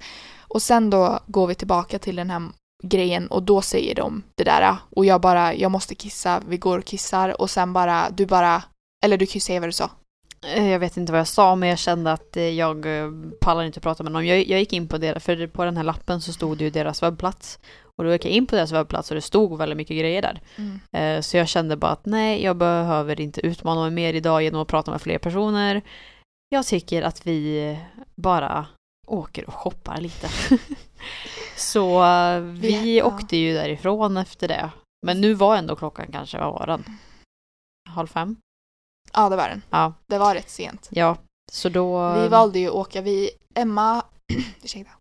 Och sen då går vi tillbaka till den här grejen och då säger de det där och jag bara, jag måste kissa, vi går och kissar och sen bara, du bara, eller du kan ju säga vad du sa. Eh, Jag vet inte vad jag sa men jag kände att eh, jag eh, pallar inte prata med någon. Jag, jag gick in på deras, för på den här lappen så stod det ju deras webbplats. Och då gick jag in på deras webbplats och det stod väldigt mycket grejer där. Eh, Så jag kände bara att nej, jag behöver inte utmana mig mer idag genom att prata med fler personer. Jag tycker att vi bara åker och shoppar lite. Så eh, vi Vi- ja. åkte ju därifrån efter det. Men nu var ändå klockan kanske, vad var den? Halv fem? Ja, det var den. Ja, Det var rätt sent. ja. Så då... Vi valde ju att åka, vi, Emma, ursäkta.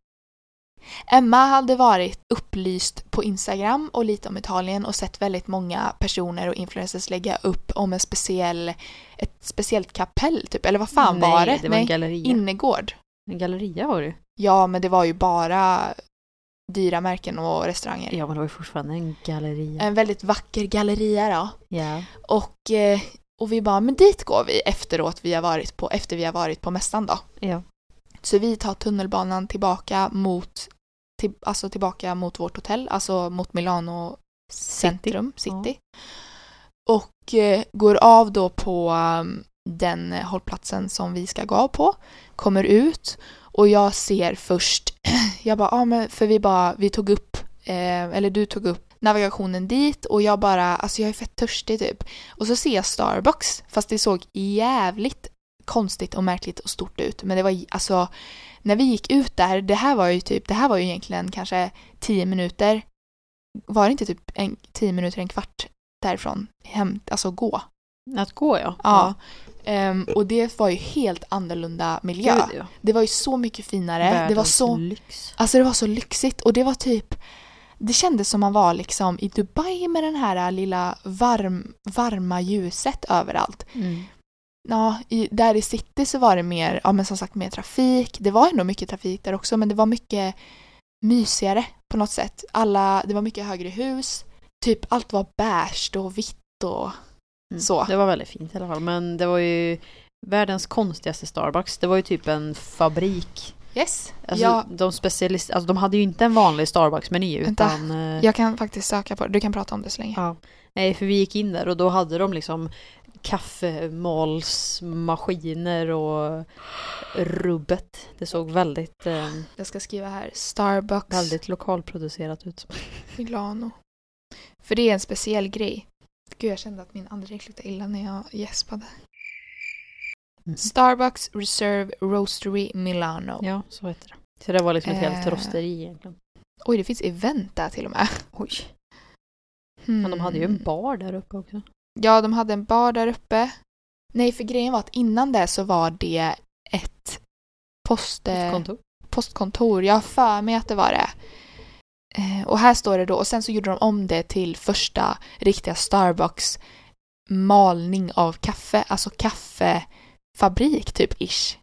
Emma hade varit upplyst på Instagram och lite om Italien och sett väldigt många personer och influencers lägga upp om en speciell, ett speciellt kapell typ, eller vad fan Nej, var det? det var en galleria. innergård. En galleria var det. Ja, men det var ju bara dyra märken och restauranger. Ja, men det var ju fortfarande en galleria. En väldigt vacker galleria då. Ja. Och, eh, och vi bara, men dit går vi efteråt vi har varit på, efter vi har varit på mässan då. Ja. Så vi tar tunnelbanan tillbaka mot, till, alltså tillbaka mot vårt hotell, alltså mot Milano centrum, city. Och eh, går av då på um, den hållplatsen som vi ska gå av på. Kommer ut och jag ser först, jag bara, ja men för vi bara, vi tog upp, eh, eller du tog upp navigationen dit och jag bara, alltså jag är fett törstig typ. Och så ser jag Starbucks, fast det såg jävligt konstigt och märkligt och stort ut. Men det var alltså, när vi gick ut där, det här var ju typ, det här var ju egentligen kanske tio minuter. Var det inte typ en, tio minuter, en kvart därifrån hem, alltså gå? Att gå ja. Ja. Ehm, och det var ju helt annorlunda miljö. Gud, ja. Det var ju så mycket finare. det var Världens så, lyx. alltså det var så lyxigt och det var typ det kändes som man var liksom i Dubai med den här lilla varm, varma ljuset överallt. Mm. Ja, i, där i city så var det mer, ja men som sagt mer trafik. Det var ändå mycket trafik där också men det var mycket mysigare på något sätt. Alla, det var mycket högre hus. Typ allt var beige och vitt och Mm. Så. Det var väldigt fint i alla fall. Men det var ju världens konstigaste Starbucks. Det var ju typ en fabrik. yes. Alltså, ja, de, specialist, alltså, de hade ju inte en vanlig Starbucks-meny utan... eh, jag kan faktiskt söka på det. Du kan prata om det så länge. Ja. Nej, för vi gick in där och då hade de liksom kaffemalsmaskiner och rubbet. Det såg väldigt, eh, Jag ska skriva här Starbucks väldigt lokalproducerat ut. Milano. För det är en speciell grej. Gud, jag kände att min andedräkt luktade illa när jag gäspade. Mm. Starbucks Reserve Roastery Milano. Ja, så heter det. Så det var liksom ett helt Eh. rosteri egentligen. Oj, det finns event där till och med. Oj. Hmm. Men de hade ju en bar där uppe också. Ja, de hade en bar där uppe. Nej, för grejen var att innan det så var det ett post, eh, Kontor. postkontor. Jag har för mig att det var det. Eh, och här står det då, och sen så gjorde de om det till första riktiga Starbucks malning av kaffe, alltså kaffefabrik typ ish.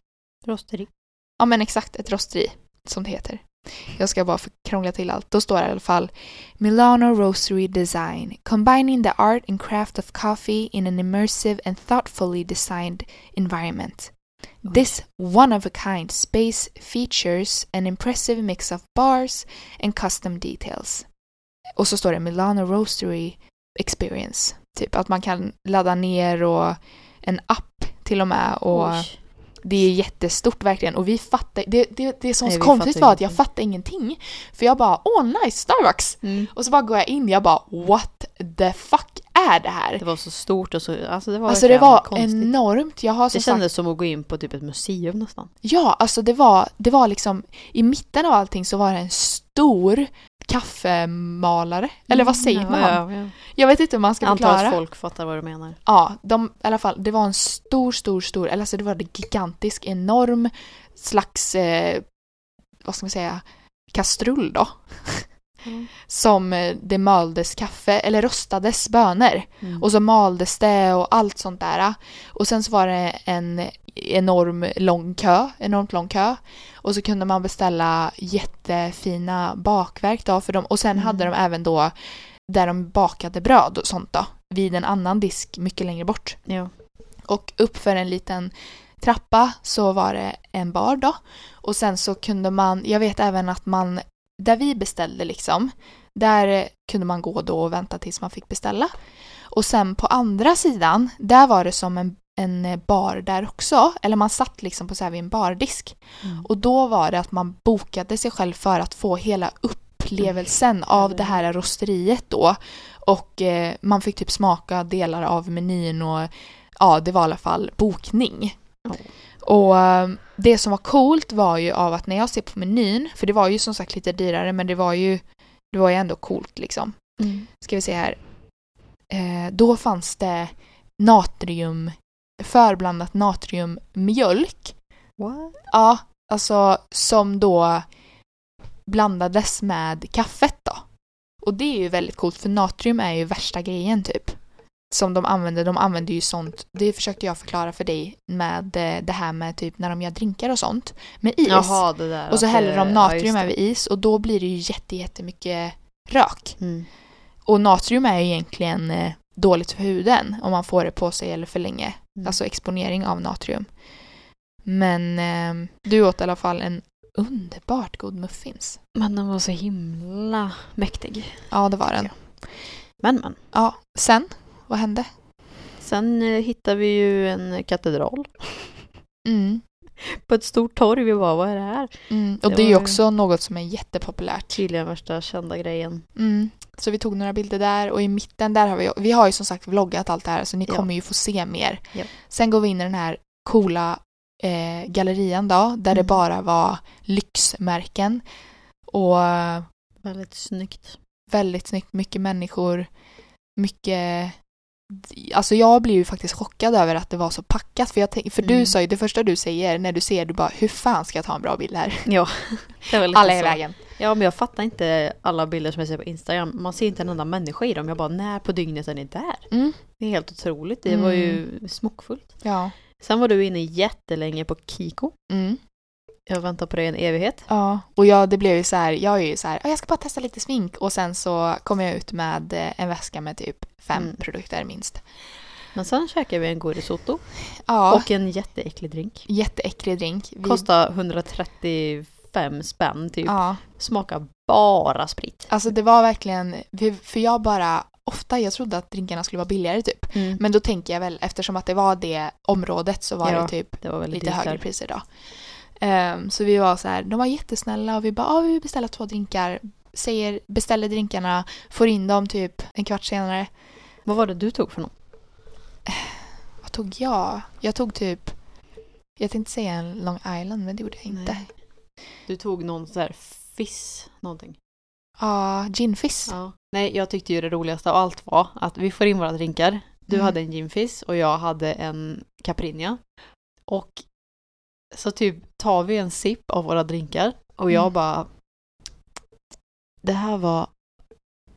Rosteri. Ja men exakt, ett rosteri som det heter. Jag ska bara krångla till allt. Då står det i alla fall Milano Roastery Design combining the art and craft of coffee in an immersive and thoughtfully designed environment. This one of a kind space features an impressive mix of bars and custom details. Och så står det Milano Roastery Experience. Typ att man kan ladda ner och en app till och med och Oj. Det är jättestort verkligen och vi fattar, det, det, det som var vi konstigt var att jag fattade ingenting. För jag bara åh nice, Starbucks! Och så bara går jag in, jag bara what the fuck är det här? Det var så stort och så, alltså det var Alltså det var konstigt. enormt. Jag har Det sagt, kändes som att gå in på typ ett museum nästan. ja alltså det var, det var liksom i mitten av allting så var det en stor kaffemalare. Eller vad säger ja, man? Ja, ja. Jag vet inte hur man ska Jag antar förklara. att folk fattar vad du menar. Ja, de, i alla fall, det var en stor, stor, stor, eller alltså det var en gigantisk, enorm slags, eh, vad ska man säga, kastrull då. Mm. Som eh, det maldes kaffe, eller rostades bönor. Mm. Och så maldes det och allt sånt där. Och sen så var det en enorm lång kö, enormt lång kö. Och så kunde man beställa jättefina bakverk då för dem. Och sen Mm. hade de även då där de bakade bröd och sånt då. Vid en annan disk mycket längre bort. ja. Och upp för en liten trappa så var det en bar då. Och sen så kunde man, jag vet även att man, där vi beställde liksom, där kunde man gå då och vänta tills man fick beställa. Och sen på andra sidan, där var det som en, en bar där också. Eller man satt liksom på så här vid en bardisk. Mm. Och då var det att man bokade sig själv för att få hela upplevelsen av det här rosteriet då. Och eh, man fick typ smaka delar av menyn och ja, det var i alla fall bokning. Ja. Och eh, det som var coolt var ju av att när jag ser på menyn, för det var ju som sagt lite dyrare men det var ju, det var ju ändå coolt liksom. Mm. Ska vi se här. Eh, då fanns det natrium, förblandat natriummjölk. What? Ja, alltså som då blandades med kaffet då. Och det är ju väldigt coolt för natrium är ju värsta grejen typ. Som de använder, de använder ju sånt, det försökte jag förklara för dig med eh, det här med typ när de gör drinkar och sånt. Med is. Jaha, det där. och så häller de ja, natrium det. över is och då blir det ju jätte, jättemycket rök. Mm. Och natrium är ju egentligen eh, dåligt för huden om man får det på sig eller för länge. Mm. Alltså exponering av natrium. Men eh, du åt i alla fall en underbart god muffins. Men den var så himla mäktig. Ja, det var den. Men men. Ja, sen, vad hände? Sen eh, hittade vi ju en katedral Mm. på ett stort torg. Vi bara, vad är det här? Mm. Och Det det är ju var ju- också något som är jättepopulärt. Tydligen värsta kända grejen. Mm. Så vi tog några bilder där och i mitten där har vi, vi har ju som sagt vloggat allt det här så ni Ja. kommer ju få se mer. Ja. Sen går vi in i den här coola eh, gallerian då, där det Mm. bara var lyxmärken. Och eh, Väldigt snyggt. väldigt snyggt, mycket människor, mycket Alltså jag blir ju faktiskt chockad över att det var så packat för, jag tänk, för du Mm. sa ju det första du säger när du ser du bara hur fan ska jag ta en bra bild här? Ja, det var lite Alla är i vägen. Ja, men jag fattar inte alla bilder som jag ser på Instagram. Man ser inte en enda människa i dem. Jag bara, när på dygnet är ni där? Mm. Det är helt otroligt. Det var ju smockfullt. Ja. Sen var du inne jättelänge på Kiko. Mm. Jag väntar på i en evighet. Ja, och jag, det blev ju så här, jag är ju så här, "Ja, jag ska bara testa lite smink och sen så kom jag ut med eh, en väska med typ fem Mm. produkter minst. Men sen käkade vi en god risotto Ja, och en jätteäcklig drink. jätteäcklig drink. Vi, Kostade 135 spänn typ. Ja, Smakar bara sprit. alltså det var verkligen, för- jag bara, ofta jag trodde att drinkarna skulle vara billigare typ. Mm. Men då tänker jag väl, eftersom att det var det området så var Ja, det typ Det var lite dyrt högre priser då. Ehm, så vi var så här, de var jättesnälla och vi bara, ah, vi beställa två drinkar. Säger, beställer drinkarna, får in dem typ en kvart senare. Vad var det du tog för något? Vad tog jag? Jag tog typ, jag tänkte säga en Long Island men det gjorde jag inte. Nej. Du tog någon sån här fiss någonting. Ja, ginfizz. Ja. Nej, jag tyckte ju det roligaste av allt var att vi får in våra drinkar. Du Mm. hade en ginfizz och jag hade en caipirinha. Och så typ tar vi en sipp av våra drinkar och jag Mm. bara Det här var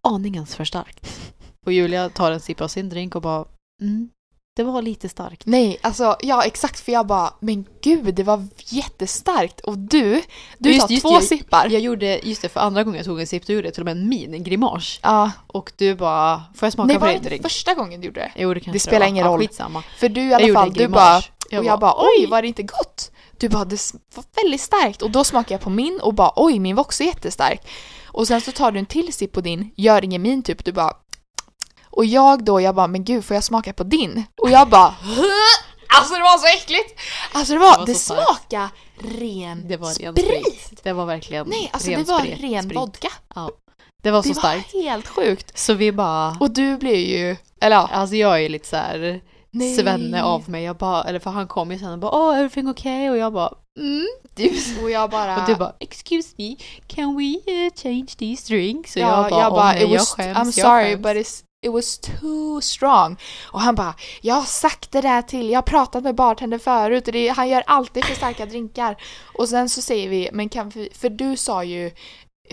aningens för starkt. Och Julia tar en sipp av sin drink och bara mm, det var lite starkt. Nej, alltså ja exakt för jag bara, men gud det var jättestarkt och du, du Just- tar just två jag- sippar. Jag gjorde, just det, för andra gången jag tog en sipp, då gjorde till och med en min, grimas. Ja, Och du bara, får jag smaka nej på din drink? första gången du gjorde det? Jo, det kanske Det spelar ingen Ja, roll. Skitsamma. För du i alla fall, du bara, och jag bara oj var det inte gott? Du bara det var väldigt starkt och då smakade jag på min och bara oj min var också jättestark. Och sen så tar du en till sipp på din, gör ingen min typ, du bara och jag då, jag bara men gud får jag smaka på din? Och jag bara Alltså det var så äckligt! Alltså det var, Det var det, smakade ren Det var ren sprit. sprit. Det var verkligen Nej, alltså ren det var sprit. ren vodka. Det var så det starkt. var helt sjukt. Så vi bara... Och du blev ju, eller ja. Alltså jag är ju lite så här Nej. svenne av mig. Jag bara, eller för han kom ju sen och bara oh everything okay? Och jag bara mm. Du, Och jag bara... och du bara excuse me, can we uh, change these drinks? Och ja, jag bara, jag "Åh bara nej, it jag was, skäms, I'm jag sorry skäms." but it's, it was too strong. Och han bara, jag har sagt det där till, jag har pratat med bartender förut och det, han gör alltid för starka drinkar. Och sen så säger vi, men kan vi, för du sa ju,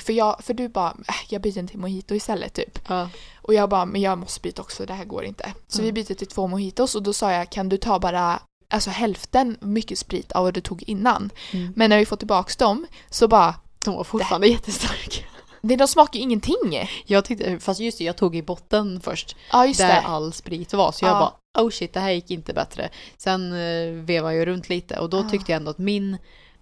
för, jag, för du bara, äh, jag byter till mojito istället typ. Ja. Och jag bara, men jag måste byta också, det här går inte. Så Mm. vi byter till två mojitos och då sa jag, kan du ta bara alltså hälften mycket sprit av vad du tog innan. Mm. Men när vi får tillbaks dem så bara, De var fortfarande jättestarka. nej de smakar ju ingenting. Jag tyckte, fast just det, jag tog i botten först. Ja just där det. all sprit var. Så jag Ja. bara oh shit det här gick inte bättre. Sen uh, vevade jag runt lite och då Ja. tyckte jag ändå att min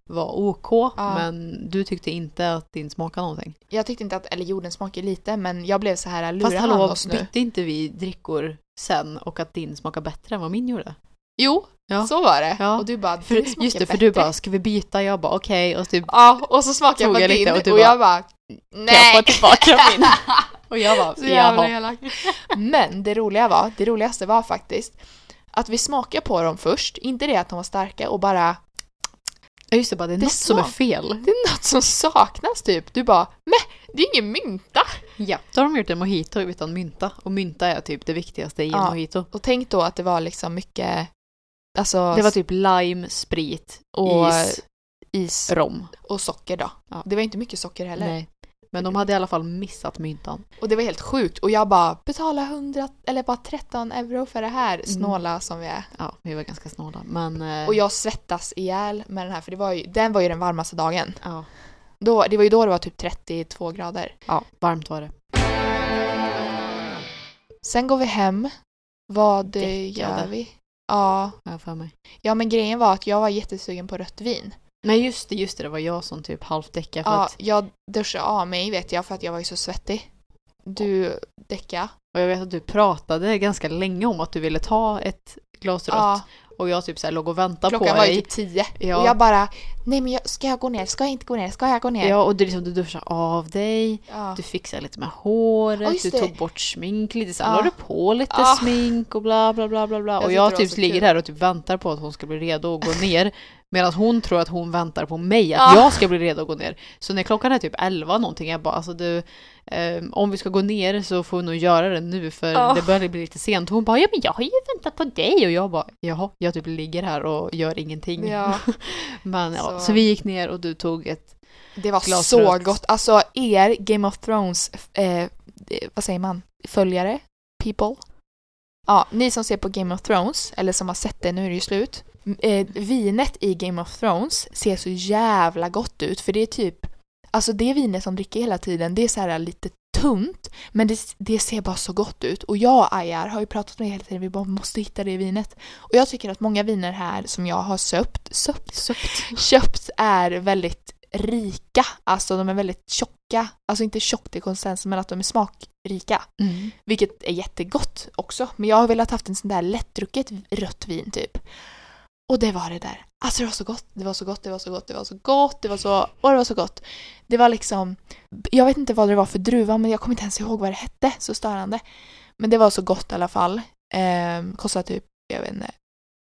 var OK. Ja. Men du tyckte inte att din smakade någonting. Jag tyckte inte att, eller jorden smakar lite men jag blev så här, Fast lurar han hallå, oss nu? bytte inte vi drickor sen och att din smakar bättre än vad min gjorde? Jo, Ja. så var det. Ja. Och du bara, För, just det, för bättre. du bara ska vi byta? Jag bara okej och så typ Ja, och så smakade jag på jag din och, och du jag bara, nej! jag tillbaka min? och jag bara Så jävla elak. Men det roliga var, det roligaste var faktiskt att vi smakade på dem först, inte det att de var starka och bara Ja just det, bara det är Det något som är fel. det är något som saknas typ. Du bara, nej, det är ingen mynta. Ja, då har de gjort en mojito utan mynta och mynta är typ det viktigaste i en Ja. mojito. Och tänk då att det var liksom mycket, alltså Det var typ lime, sprit, och is, is rom. och socker då. Ja. Det var inte mycket socker heller. Nej. Men de hade i alla fall missat myntan. Och det var helt sjukt. Och jag bara, betala 100 eller bara 13 euro för det här. Snåla som vi är. Ja, vi var ganska snåla. Men... eh, Och jag svettas ihjäl med den här för det var ju, den var ju den varmaste dagen. Ja, Då, det var ju då det var typ 32 grader. ja, varmt var det. Sen går vi hem. Vad eh, Däckade. gör vi? Ja. Jag för mig. ja, men grejen var att jag var jättesugen på rött vin. Nej just det, just det. Det var jag som typ halvdäckade för Ja, att... jag duschade av mig vet jag för att jag var ju så svettig. Du däckade. Och jag vet att du pratade ganska länge om att du ville ta ett glas rött. Ja, Och jag typ så här låg och väntade klockan på var ju dig. typ 10. Ja. Och jag bara, nej men jag, ska jag gå ner? Ska jag inte gå ner? Ska jag gå ner? Ja, och du, liksom, du duschade av dig. Ja. Du fixade lite med håret, just du tog bort smink lite, sen Ja. la du på lite Ja. smink och bla bla bla bla bla. Jag Och jag typ ligger här och typ väntar på att hon ska bli redo att gå ner. Medan hon tror att hon väntar på mig, att Ja. jag ska bli redo att gå ner. Så när klockan är typ 11 någonting, jag bara alltså du, ehm, om vi ska gå ner så får vi nog göra det nu för Ja. det börjar bli lite sent. Hon bara ja men jag har ju väntat på dig och jag bara jaha, jag typ ligger här och gör ingenting. Ja. Men ja, så. Så- vi gick ner och du tog ett Det var Glas så rött. gott. Alltså er Game of Thrones, eh, eh, vad säger man, följare? People? Ja, ni som ser på Game of Thrones, eller som har sett det, nu är det ju slut. Eh, vinet i Game of Thrones ser så jävla gott ut, för det är typ, alltså det vinet som dricker hela tiden, det är så här lite tunt, men det, det ser bara så gott ut. Och jag och Ayar har ju pratat med det hela tiden, vi bara måste hitta det vinet. Och jag tycker att många viner här som jag har söpt, söpt, söpt. köpt är väldigt rika. Alltså de är väldigt tjocka. Alltså inte tjockt i konsistensen men att de är smakrika. Mm. Vilket är jättegott också. Men jag har velat haft en sån där lättdrucket rött vin typ. Och det var det där. Alltså det var så gott, det var så gott, det var så gott, det var så gott, det var så... Och det var så gott. Det var liksom... Jag vet inte vad det var för druva men jag kommer inte ens ihåg vad det hette. Så störande. Men det var så gott i alla fall. Ehm, kostade typ, jag vet inte.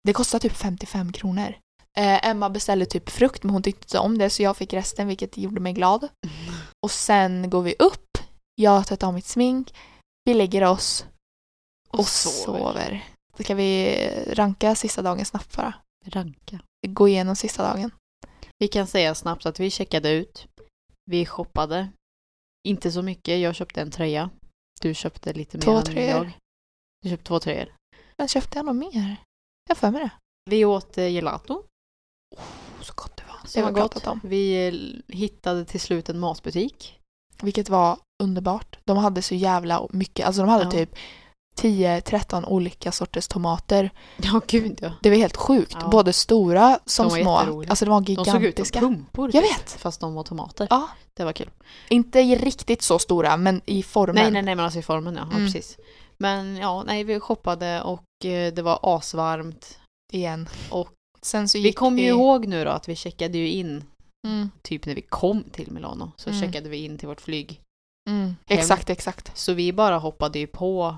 Det kostade typ 55 kronor. Eh, Emma beställde typ frukt men hon tyckte inte om det så jag fick resten vilket gjorde mig glad. Och sen går vi upp, jag tagit av mitt smink, vi lägger oss och, sover. Ska vi ranka sista dagen snabbt bara? Ranka. Gå igenom sista dagen. Vi kan säga snabbt att vi checkade ut. Vi shoppade. Inte så mycket. Jag köpte en tröja. Du köpte lite mer Två än tröjor. jag. Du köpte två tröjor. Men köpte jag något mer? Jag har för mig det. Vi åt eh, gelato. Oh, så gott det var. Det Det var gott. om. Vi eh, hittade till slut en matbutik. Vilket var underbart. De hade så jävla mycket. Alltså de hade Ja. typ 10-13 olika sorters tomater. Ja, gud ja. Det var helt sjukt. Ja. Både stora som De var små. Alltså de var De såg ut som gigantiska. pumpor. Jag typ, vet. Fast de var tomater. Ja. Det var kul. Inte riktigt så stora men i formen. Nej, nej, nej, men alltså i formen ja. ja Mm. precis. Men ja, nej, vi shoppade och eh, det var asvarmt. igen. Och sen så Vi gick kommer ju ihåg nu då att vi checkade ju in Mm, typ när vi kom till Milano. Så Mm. checkade vi in till vårt flyg. mm, exakt, exakt. Så vi bara hoppade ju på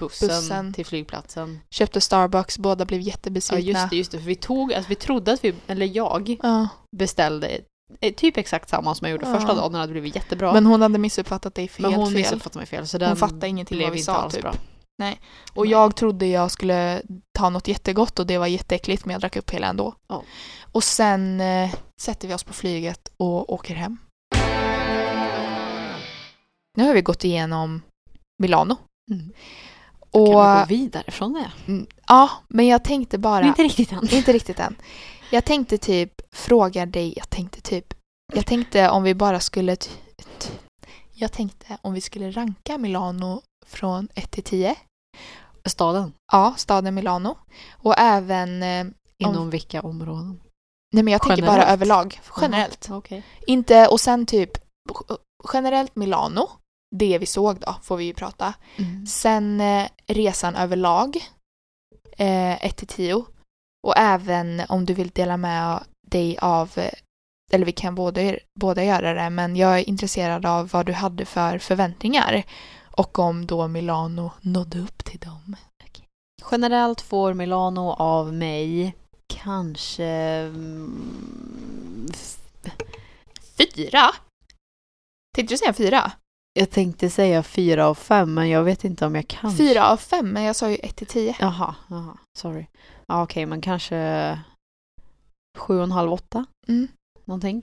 bussen, Bussen. till flygplatsen. Köpte Starbucks, båda blev Ja jättebesvikna. just det, just det. För vi tog, alltså vi trodde att vi, eller jag Ja, beställde eh, typ exakt samma som jag gjorde Ja. första dagen. Den hade blivit jättebra. Men hon hade missuppfattat dig fel. Men hon fel. missuppfattade mig fel. Så den fattade ingenting blev vad vi inte sa, alls typ. bra. Och jag trodde jag skulle ta något jättegott och det var jätteäckligt men jag drack upp hela ändå. Ja. Och sen eh, sätter vi oss på flyget och åker hem. Nu har vi gått igenom Milano. Mm. Och, Kan vi gå vidare från det? mm, ja, men jag tänkte bara... Inte riktigt än. Inte riktigt än. Jag tänkte typ fråga dig, jag tänkte typ, jag tänkte om vi bara skulle, jag tänkte om vi skulle ranka Milano från 1 till 10. Staden. Ja, staden Milano. Och även, eh, Inom vilka områden? nej men jag tänker bara Generellt? överlag, generellt. Jaha, Okej. Inte, och sen typ generellt Milano, det vi såg då, får vi ju prata. Mm. Sen eh, resan överlag, eh, 1 till 10. Och även om du vill dela med dig av, eh, eller vi kan båda, båda göra det, men jag är intresserad av vad du hade för förväntningar. Och om då Milano nådde upp till dem. Generellt får Milano av mig kanske... mm, Fyra? Tänkte du säga fyra? Jag tänkte säga fyra av fem, men jag vet inte om jag kan. Fyra av fem, men jag sa ju ett till tio. Jaha, jaha. Sorry. Ja, okej, men kanske sju och en halv, åtta. Mm. Någonting.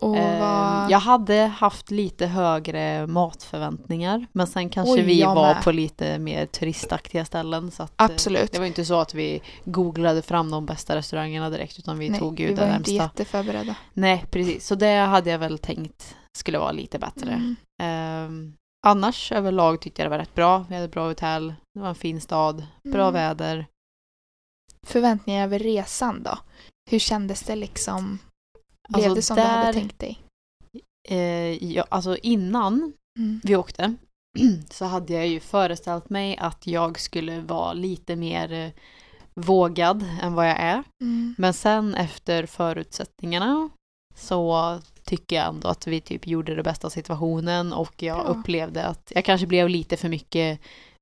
Och Eh, vad... Jag hade haft lite högre matförväntningar, men sen kanske Oj, vi var med. på lite mer turistaktiga ställen. Så att, eh, Absolut. Det var inte så att vi googlade fram de bästa restaurangerna direkt, utan vi Nej, tog ju vi det var inte närmsta. jätteförberedda. Nej, precis. Så det hade jag väl tänkt skulle vara lite bättre. Mm. Ehm, annars överlag tyckte jag det var rätt bra. Vi hade bra hotell, det var en fin stad, bra Mm. väder. Förväntningar över resan då? Hur kändes det liksom? Blev Alltså, det som du hade där- tänkt dig? Eh, ja, alltså innan Mm. vi åkte så hade jag ju föreställt mig att jag skulle vara lite mer eh, vågad än vad jag är. Mm. Men sen efter förutsättningarna så tycker jag ändå att vi typ gjorde det bästa av situationen och jag Bra. upplevde att jag kanske blev lite för mycket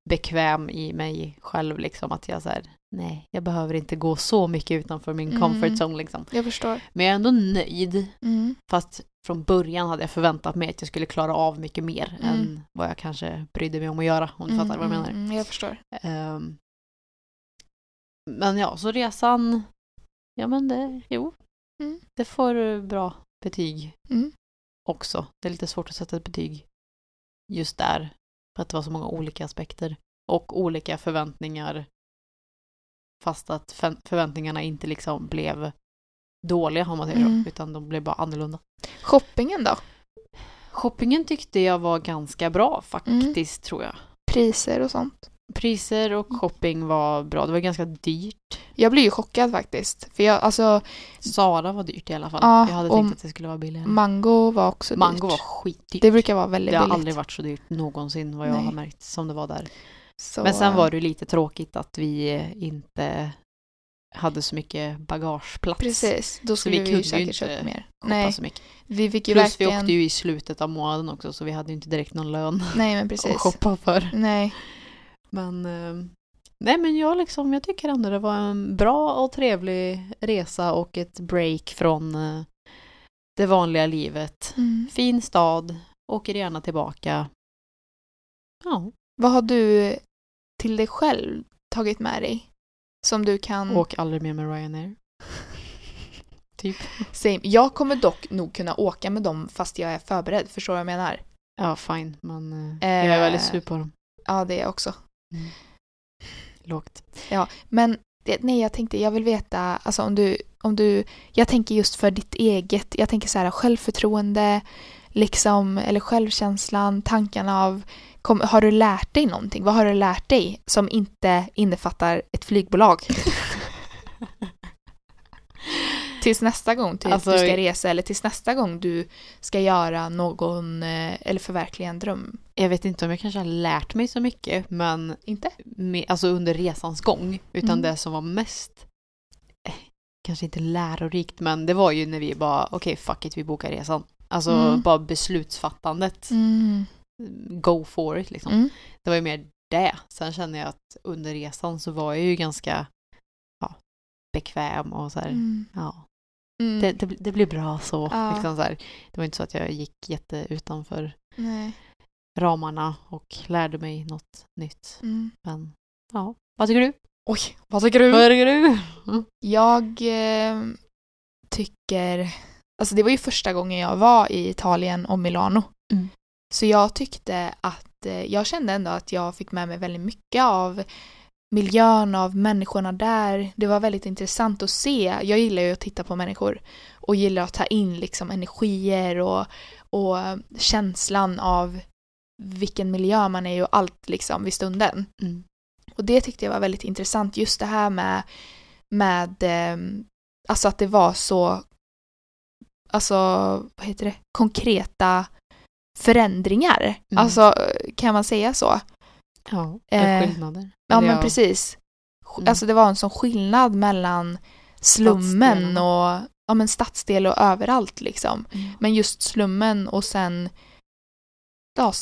bekväm i mig själv liksom att jag så här, nej, jag behöver inte gå så mycket utanför min Mm. comfort zone liksom. Jag förstår. Men jag är ändå nöjd Mm. Fast från början hade jag förväntat mig att jag skulle klara av mycket mer Mm. än vad jag kanske brydde mig om att göra, om du fattar vad jag menar. Mm, jag förstår. Ehm, men ja, så resan, ja men det, jo, Mm. det får bra betyg Mm. också. Det är lite svårt att sätta ett betyg just där, för att det var så många olika aspekter och olika förväntningar. Fast att för- förväntningarna inte liksom blev dåliga om man säger Mm. så, utan de blev bara annorlunda. Shoppingen då? Shoppingen tyckte jag var ganska bra faktiskt, tror jag. Priser och sånt? Priser och shopping var bra. Det var ganska dyrt. Jag blir ju chockad faktiskt. För jag, alltså, Sara var dyrt i alla fall. Ja, jag hade tänkt att det skulle vara billigare. mango var också Mango dyrt. var skitdyrt. Det brukar vara väldigt det har billigt. aldrig varit så dyrt någonsin vad jag Nej. har märkt som det var där. Så, Men sen var det lite tråkigt att vi eh, inte hade så mycket bagageplats. Precis, då Så skulle vi vi, kunde ju säkert inte köpt mer. Nej, så mycket. vi fick ju Plus verkligen... vi åkte ju i slutet av månaden också så vi hade ju inte direkt någon lön Nej men att precis. shoppa för. Nej. Men eh, nej men jag liksom, jag tycker ändå det var en bra och trevlig resa och ett break från eh, det vanliga livet. Mm. Fin stad, åker gärna tillbaka. Ja, Vad har du till dig själv tagit med dig? Som du kan... åk aldrig mer med Ryanair. typ. Same. Jag kommer dock nog kunna åka med dem fast jag är förberedd. Förstår du vad jag menar? Ja, fine, men eh, Eh, jag är väldigt sur på dem. Ja, det är jag också. Lågt. Men det, nej, jag tänkte, jag vill veta, alltså om du, om du, jag tänker just för ditt eget, jag tänker så här självförtroende, liksom, eller självkänslan, tankarna av, kom, har du lärt dig någonting? Vad har du lärt dig som inte innefattar ett flygbolag? tills nästa gång typ, Alltså, du ska resa eller tills nästa gång du ska göra någon, eh, eller förverkliga en dröm. Jag vet inte om jag kanske har lärt mig så mycket, men Inte? med, alltså under resans gång. Utan Mm. det som var mest eh, kanske inte lärorikt, men det var ju när vi bara, okej fuck it, vi bokar resan. Alltså Mm. bara beslutsfattandet, Mm. go for it liksom. Mm. Det var ju mer det. Sen känner jag att under resan så var jag ju ganska ja, bekväm och så här, Mm. ja, Mm. det, det, det blir bra så. Ja. Liksom så här. Det var inte så att jag gick jätte utanför Nej. Ramarna och lärde mig något nytt. Mm. Men ja, vad tycker du? Oj, vad tycker du? Vad tycker du? Jag eh, tycker... Alltså det var ju första gången jag var i Italien och Milano. Mm. Så jag tyckte att... Eh, jag kände ändå att jag fick med mig väldigt mycket av miljön, av människorna där. Det var väldigt intressant att se. Jag gillar ju att titta på människor och gillar att ta in liksom energier och, och känslan av vilken miljö man är i och allt liksom vid stunden. Mm. Och det tyckte jag var väldigt intressant, just det här med, med eh, alltså att det var så, alltså vad heter det, konkreta förändringar. Mm. Alltså, kan man säga så? Ja, Eh, skillnader. Ja Eller men precis. Mm. Alltså det var en sån skillnad mellan slummen och ja, men stadsdel och överallt liksom. Mm. Men just slummen och sen ja,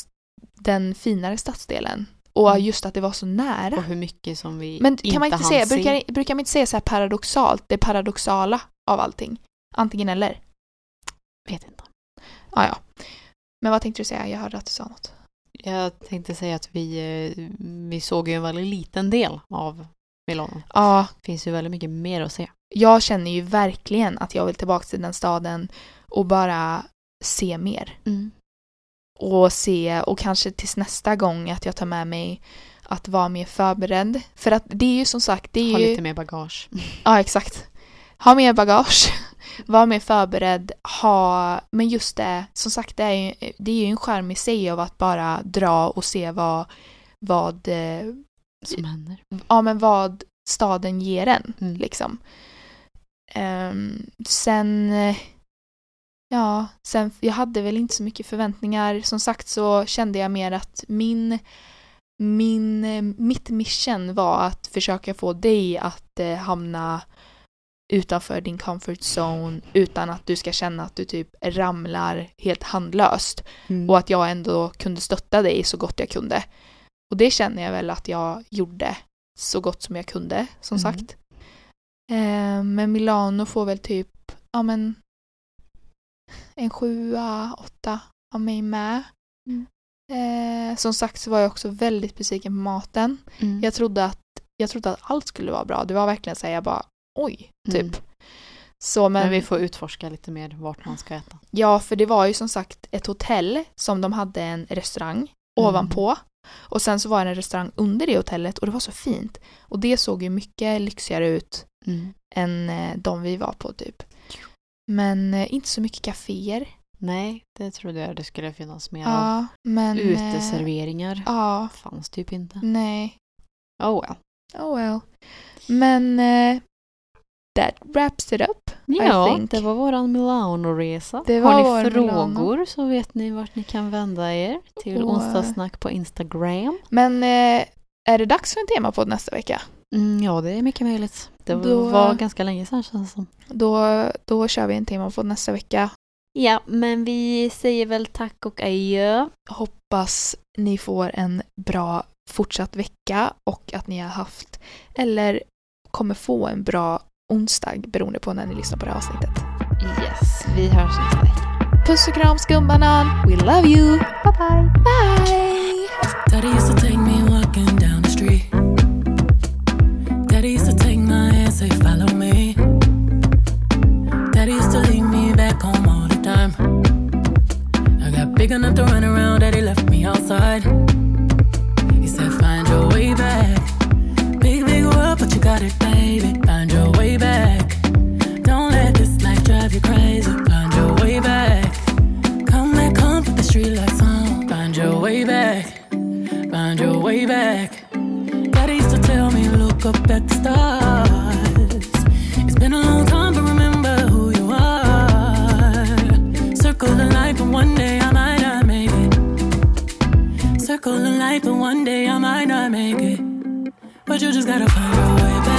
den finare stadsdelen. Och Mm. just att det var så nära. Och hur mycket som vi Men kan man inte säga, se. brukar, brukar man inte säga så här paradoxalt, det paradoxala av allting? Antingen eller. Vet inte. Ja, ja. Men vad tänkte du säga? Jag hörde att du sa något. Jag tänkte säga att vi, eh, vi såg ju en väldigt liten del av Milano. Ja, Det finns ju väldigt mycket mer att se. jag känner ju verkligen att jag vill tillbaka till den staden och bara se mer. Och se, och kanske tills nästa gång att jag tar med mig att vara mer förberedd. För att det är ju som sagt, det är Ha ju... lite mer bagage. Ja, exakt. Ha mer bagage, var mer förberedd, ha... Men just det, som sagt, det är ju, det är ju en skärm i sig av att bara dra och se vad, vad, eh, Som händer. ja, men vad staden ger en, Mm. liksom. Ehm, sen, eh, ja, sen, jag hade väl inte så mycket förväntningar. Som sagt så kände jag mer att min, min, eh, mitt mission var att försöka få dig att eh, hamna utanför din comfort zone utan att du ska känna att du typ ramlar helt handlöst Mm. och att jag ändå kunde stötta dig så gott jag kunde. Och det känner jag väl att jag gjorde så gott som jag kunde, som Mm. sagt. Eh, men Milano får väl typ, ja men en sjua, åtta av mig med. Mm. Eh, som sagt så var jag också väldigt besviken på maten. Mm. Jag trodde att, jag trodde att allt skulle vara bra. Det var verkligen så här, jag bara oj, typ. Mm. Så men, Men vi får utforska lite mer vart man ska äta. Ja, för det var ju som sagt ett hotell som de hade en restaurang Mm. ovanpå. Och sen så var det en restaurang under det hotellet och det var så fint. Och det såg ju mycket lyxigare ut Mm. än eh, de vi var på typ. Men eh, inte så mycket kaféer. Nej, det trodde jag det skulle finnas mer av. Ja, men... eh, Uteserveringar Ja, fanns typ inte. nej. Oh well. Oh well. Men eh, that wraps it up. Ja, think. det var våran Milano-resa. Har ni frågor Milano. så vet ni vart ni kan vända er till Och- onsdagssnack på Instagram. Men eh, är det dags för en temapodd nästa vecka? Mm, ja, det är mycket möjligt. Det Då- var ganska länge sedan känns det som. Då, då kör vi en temapodd nästa vecka. Ja, men vi säger väl tack och adjö. Hoppas ni får en bra fortsatt vecka och att ni har haft eller kommer få en bra onsdag beroende på när ni lyssnar på det här avsnittet. Yes, vi hörs nästa vecka. Puss och kram skumbanan! We love you! Bye bye! Bye! Say, Follow me. Daddy used to lead me back home all the time. I got big enough to run around, Daddy left me outside. He said, Find your way back. Big, big world, but you got it, baby. Find your way back. Don't let this life drive you crazy. Find your way back. Come back home, put the street lights on. Find your way back. Find your way back. Daddy used to tell me, look up at the stars. Been a long time, but remember who you are. Circle the life, and one day I might not make it. Circle the life, and one day I might not make it. But you just gotta find your way back.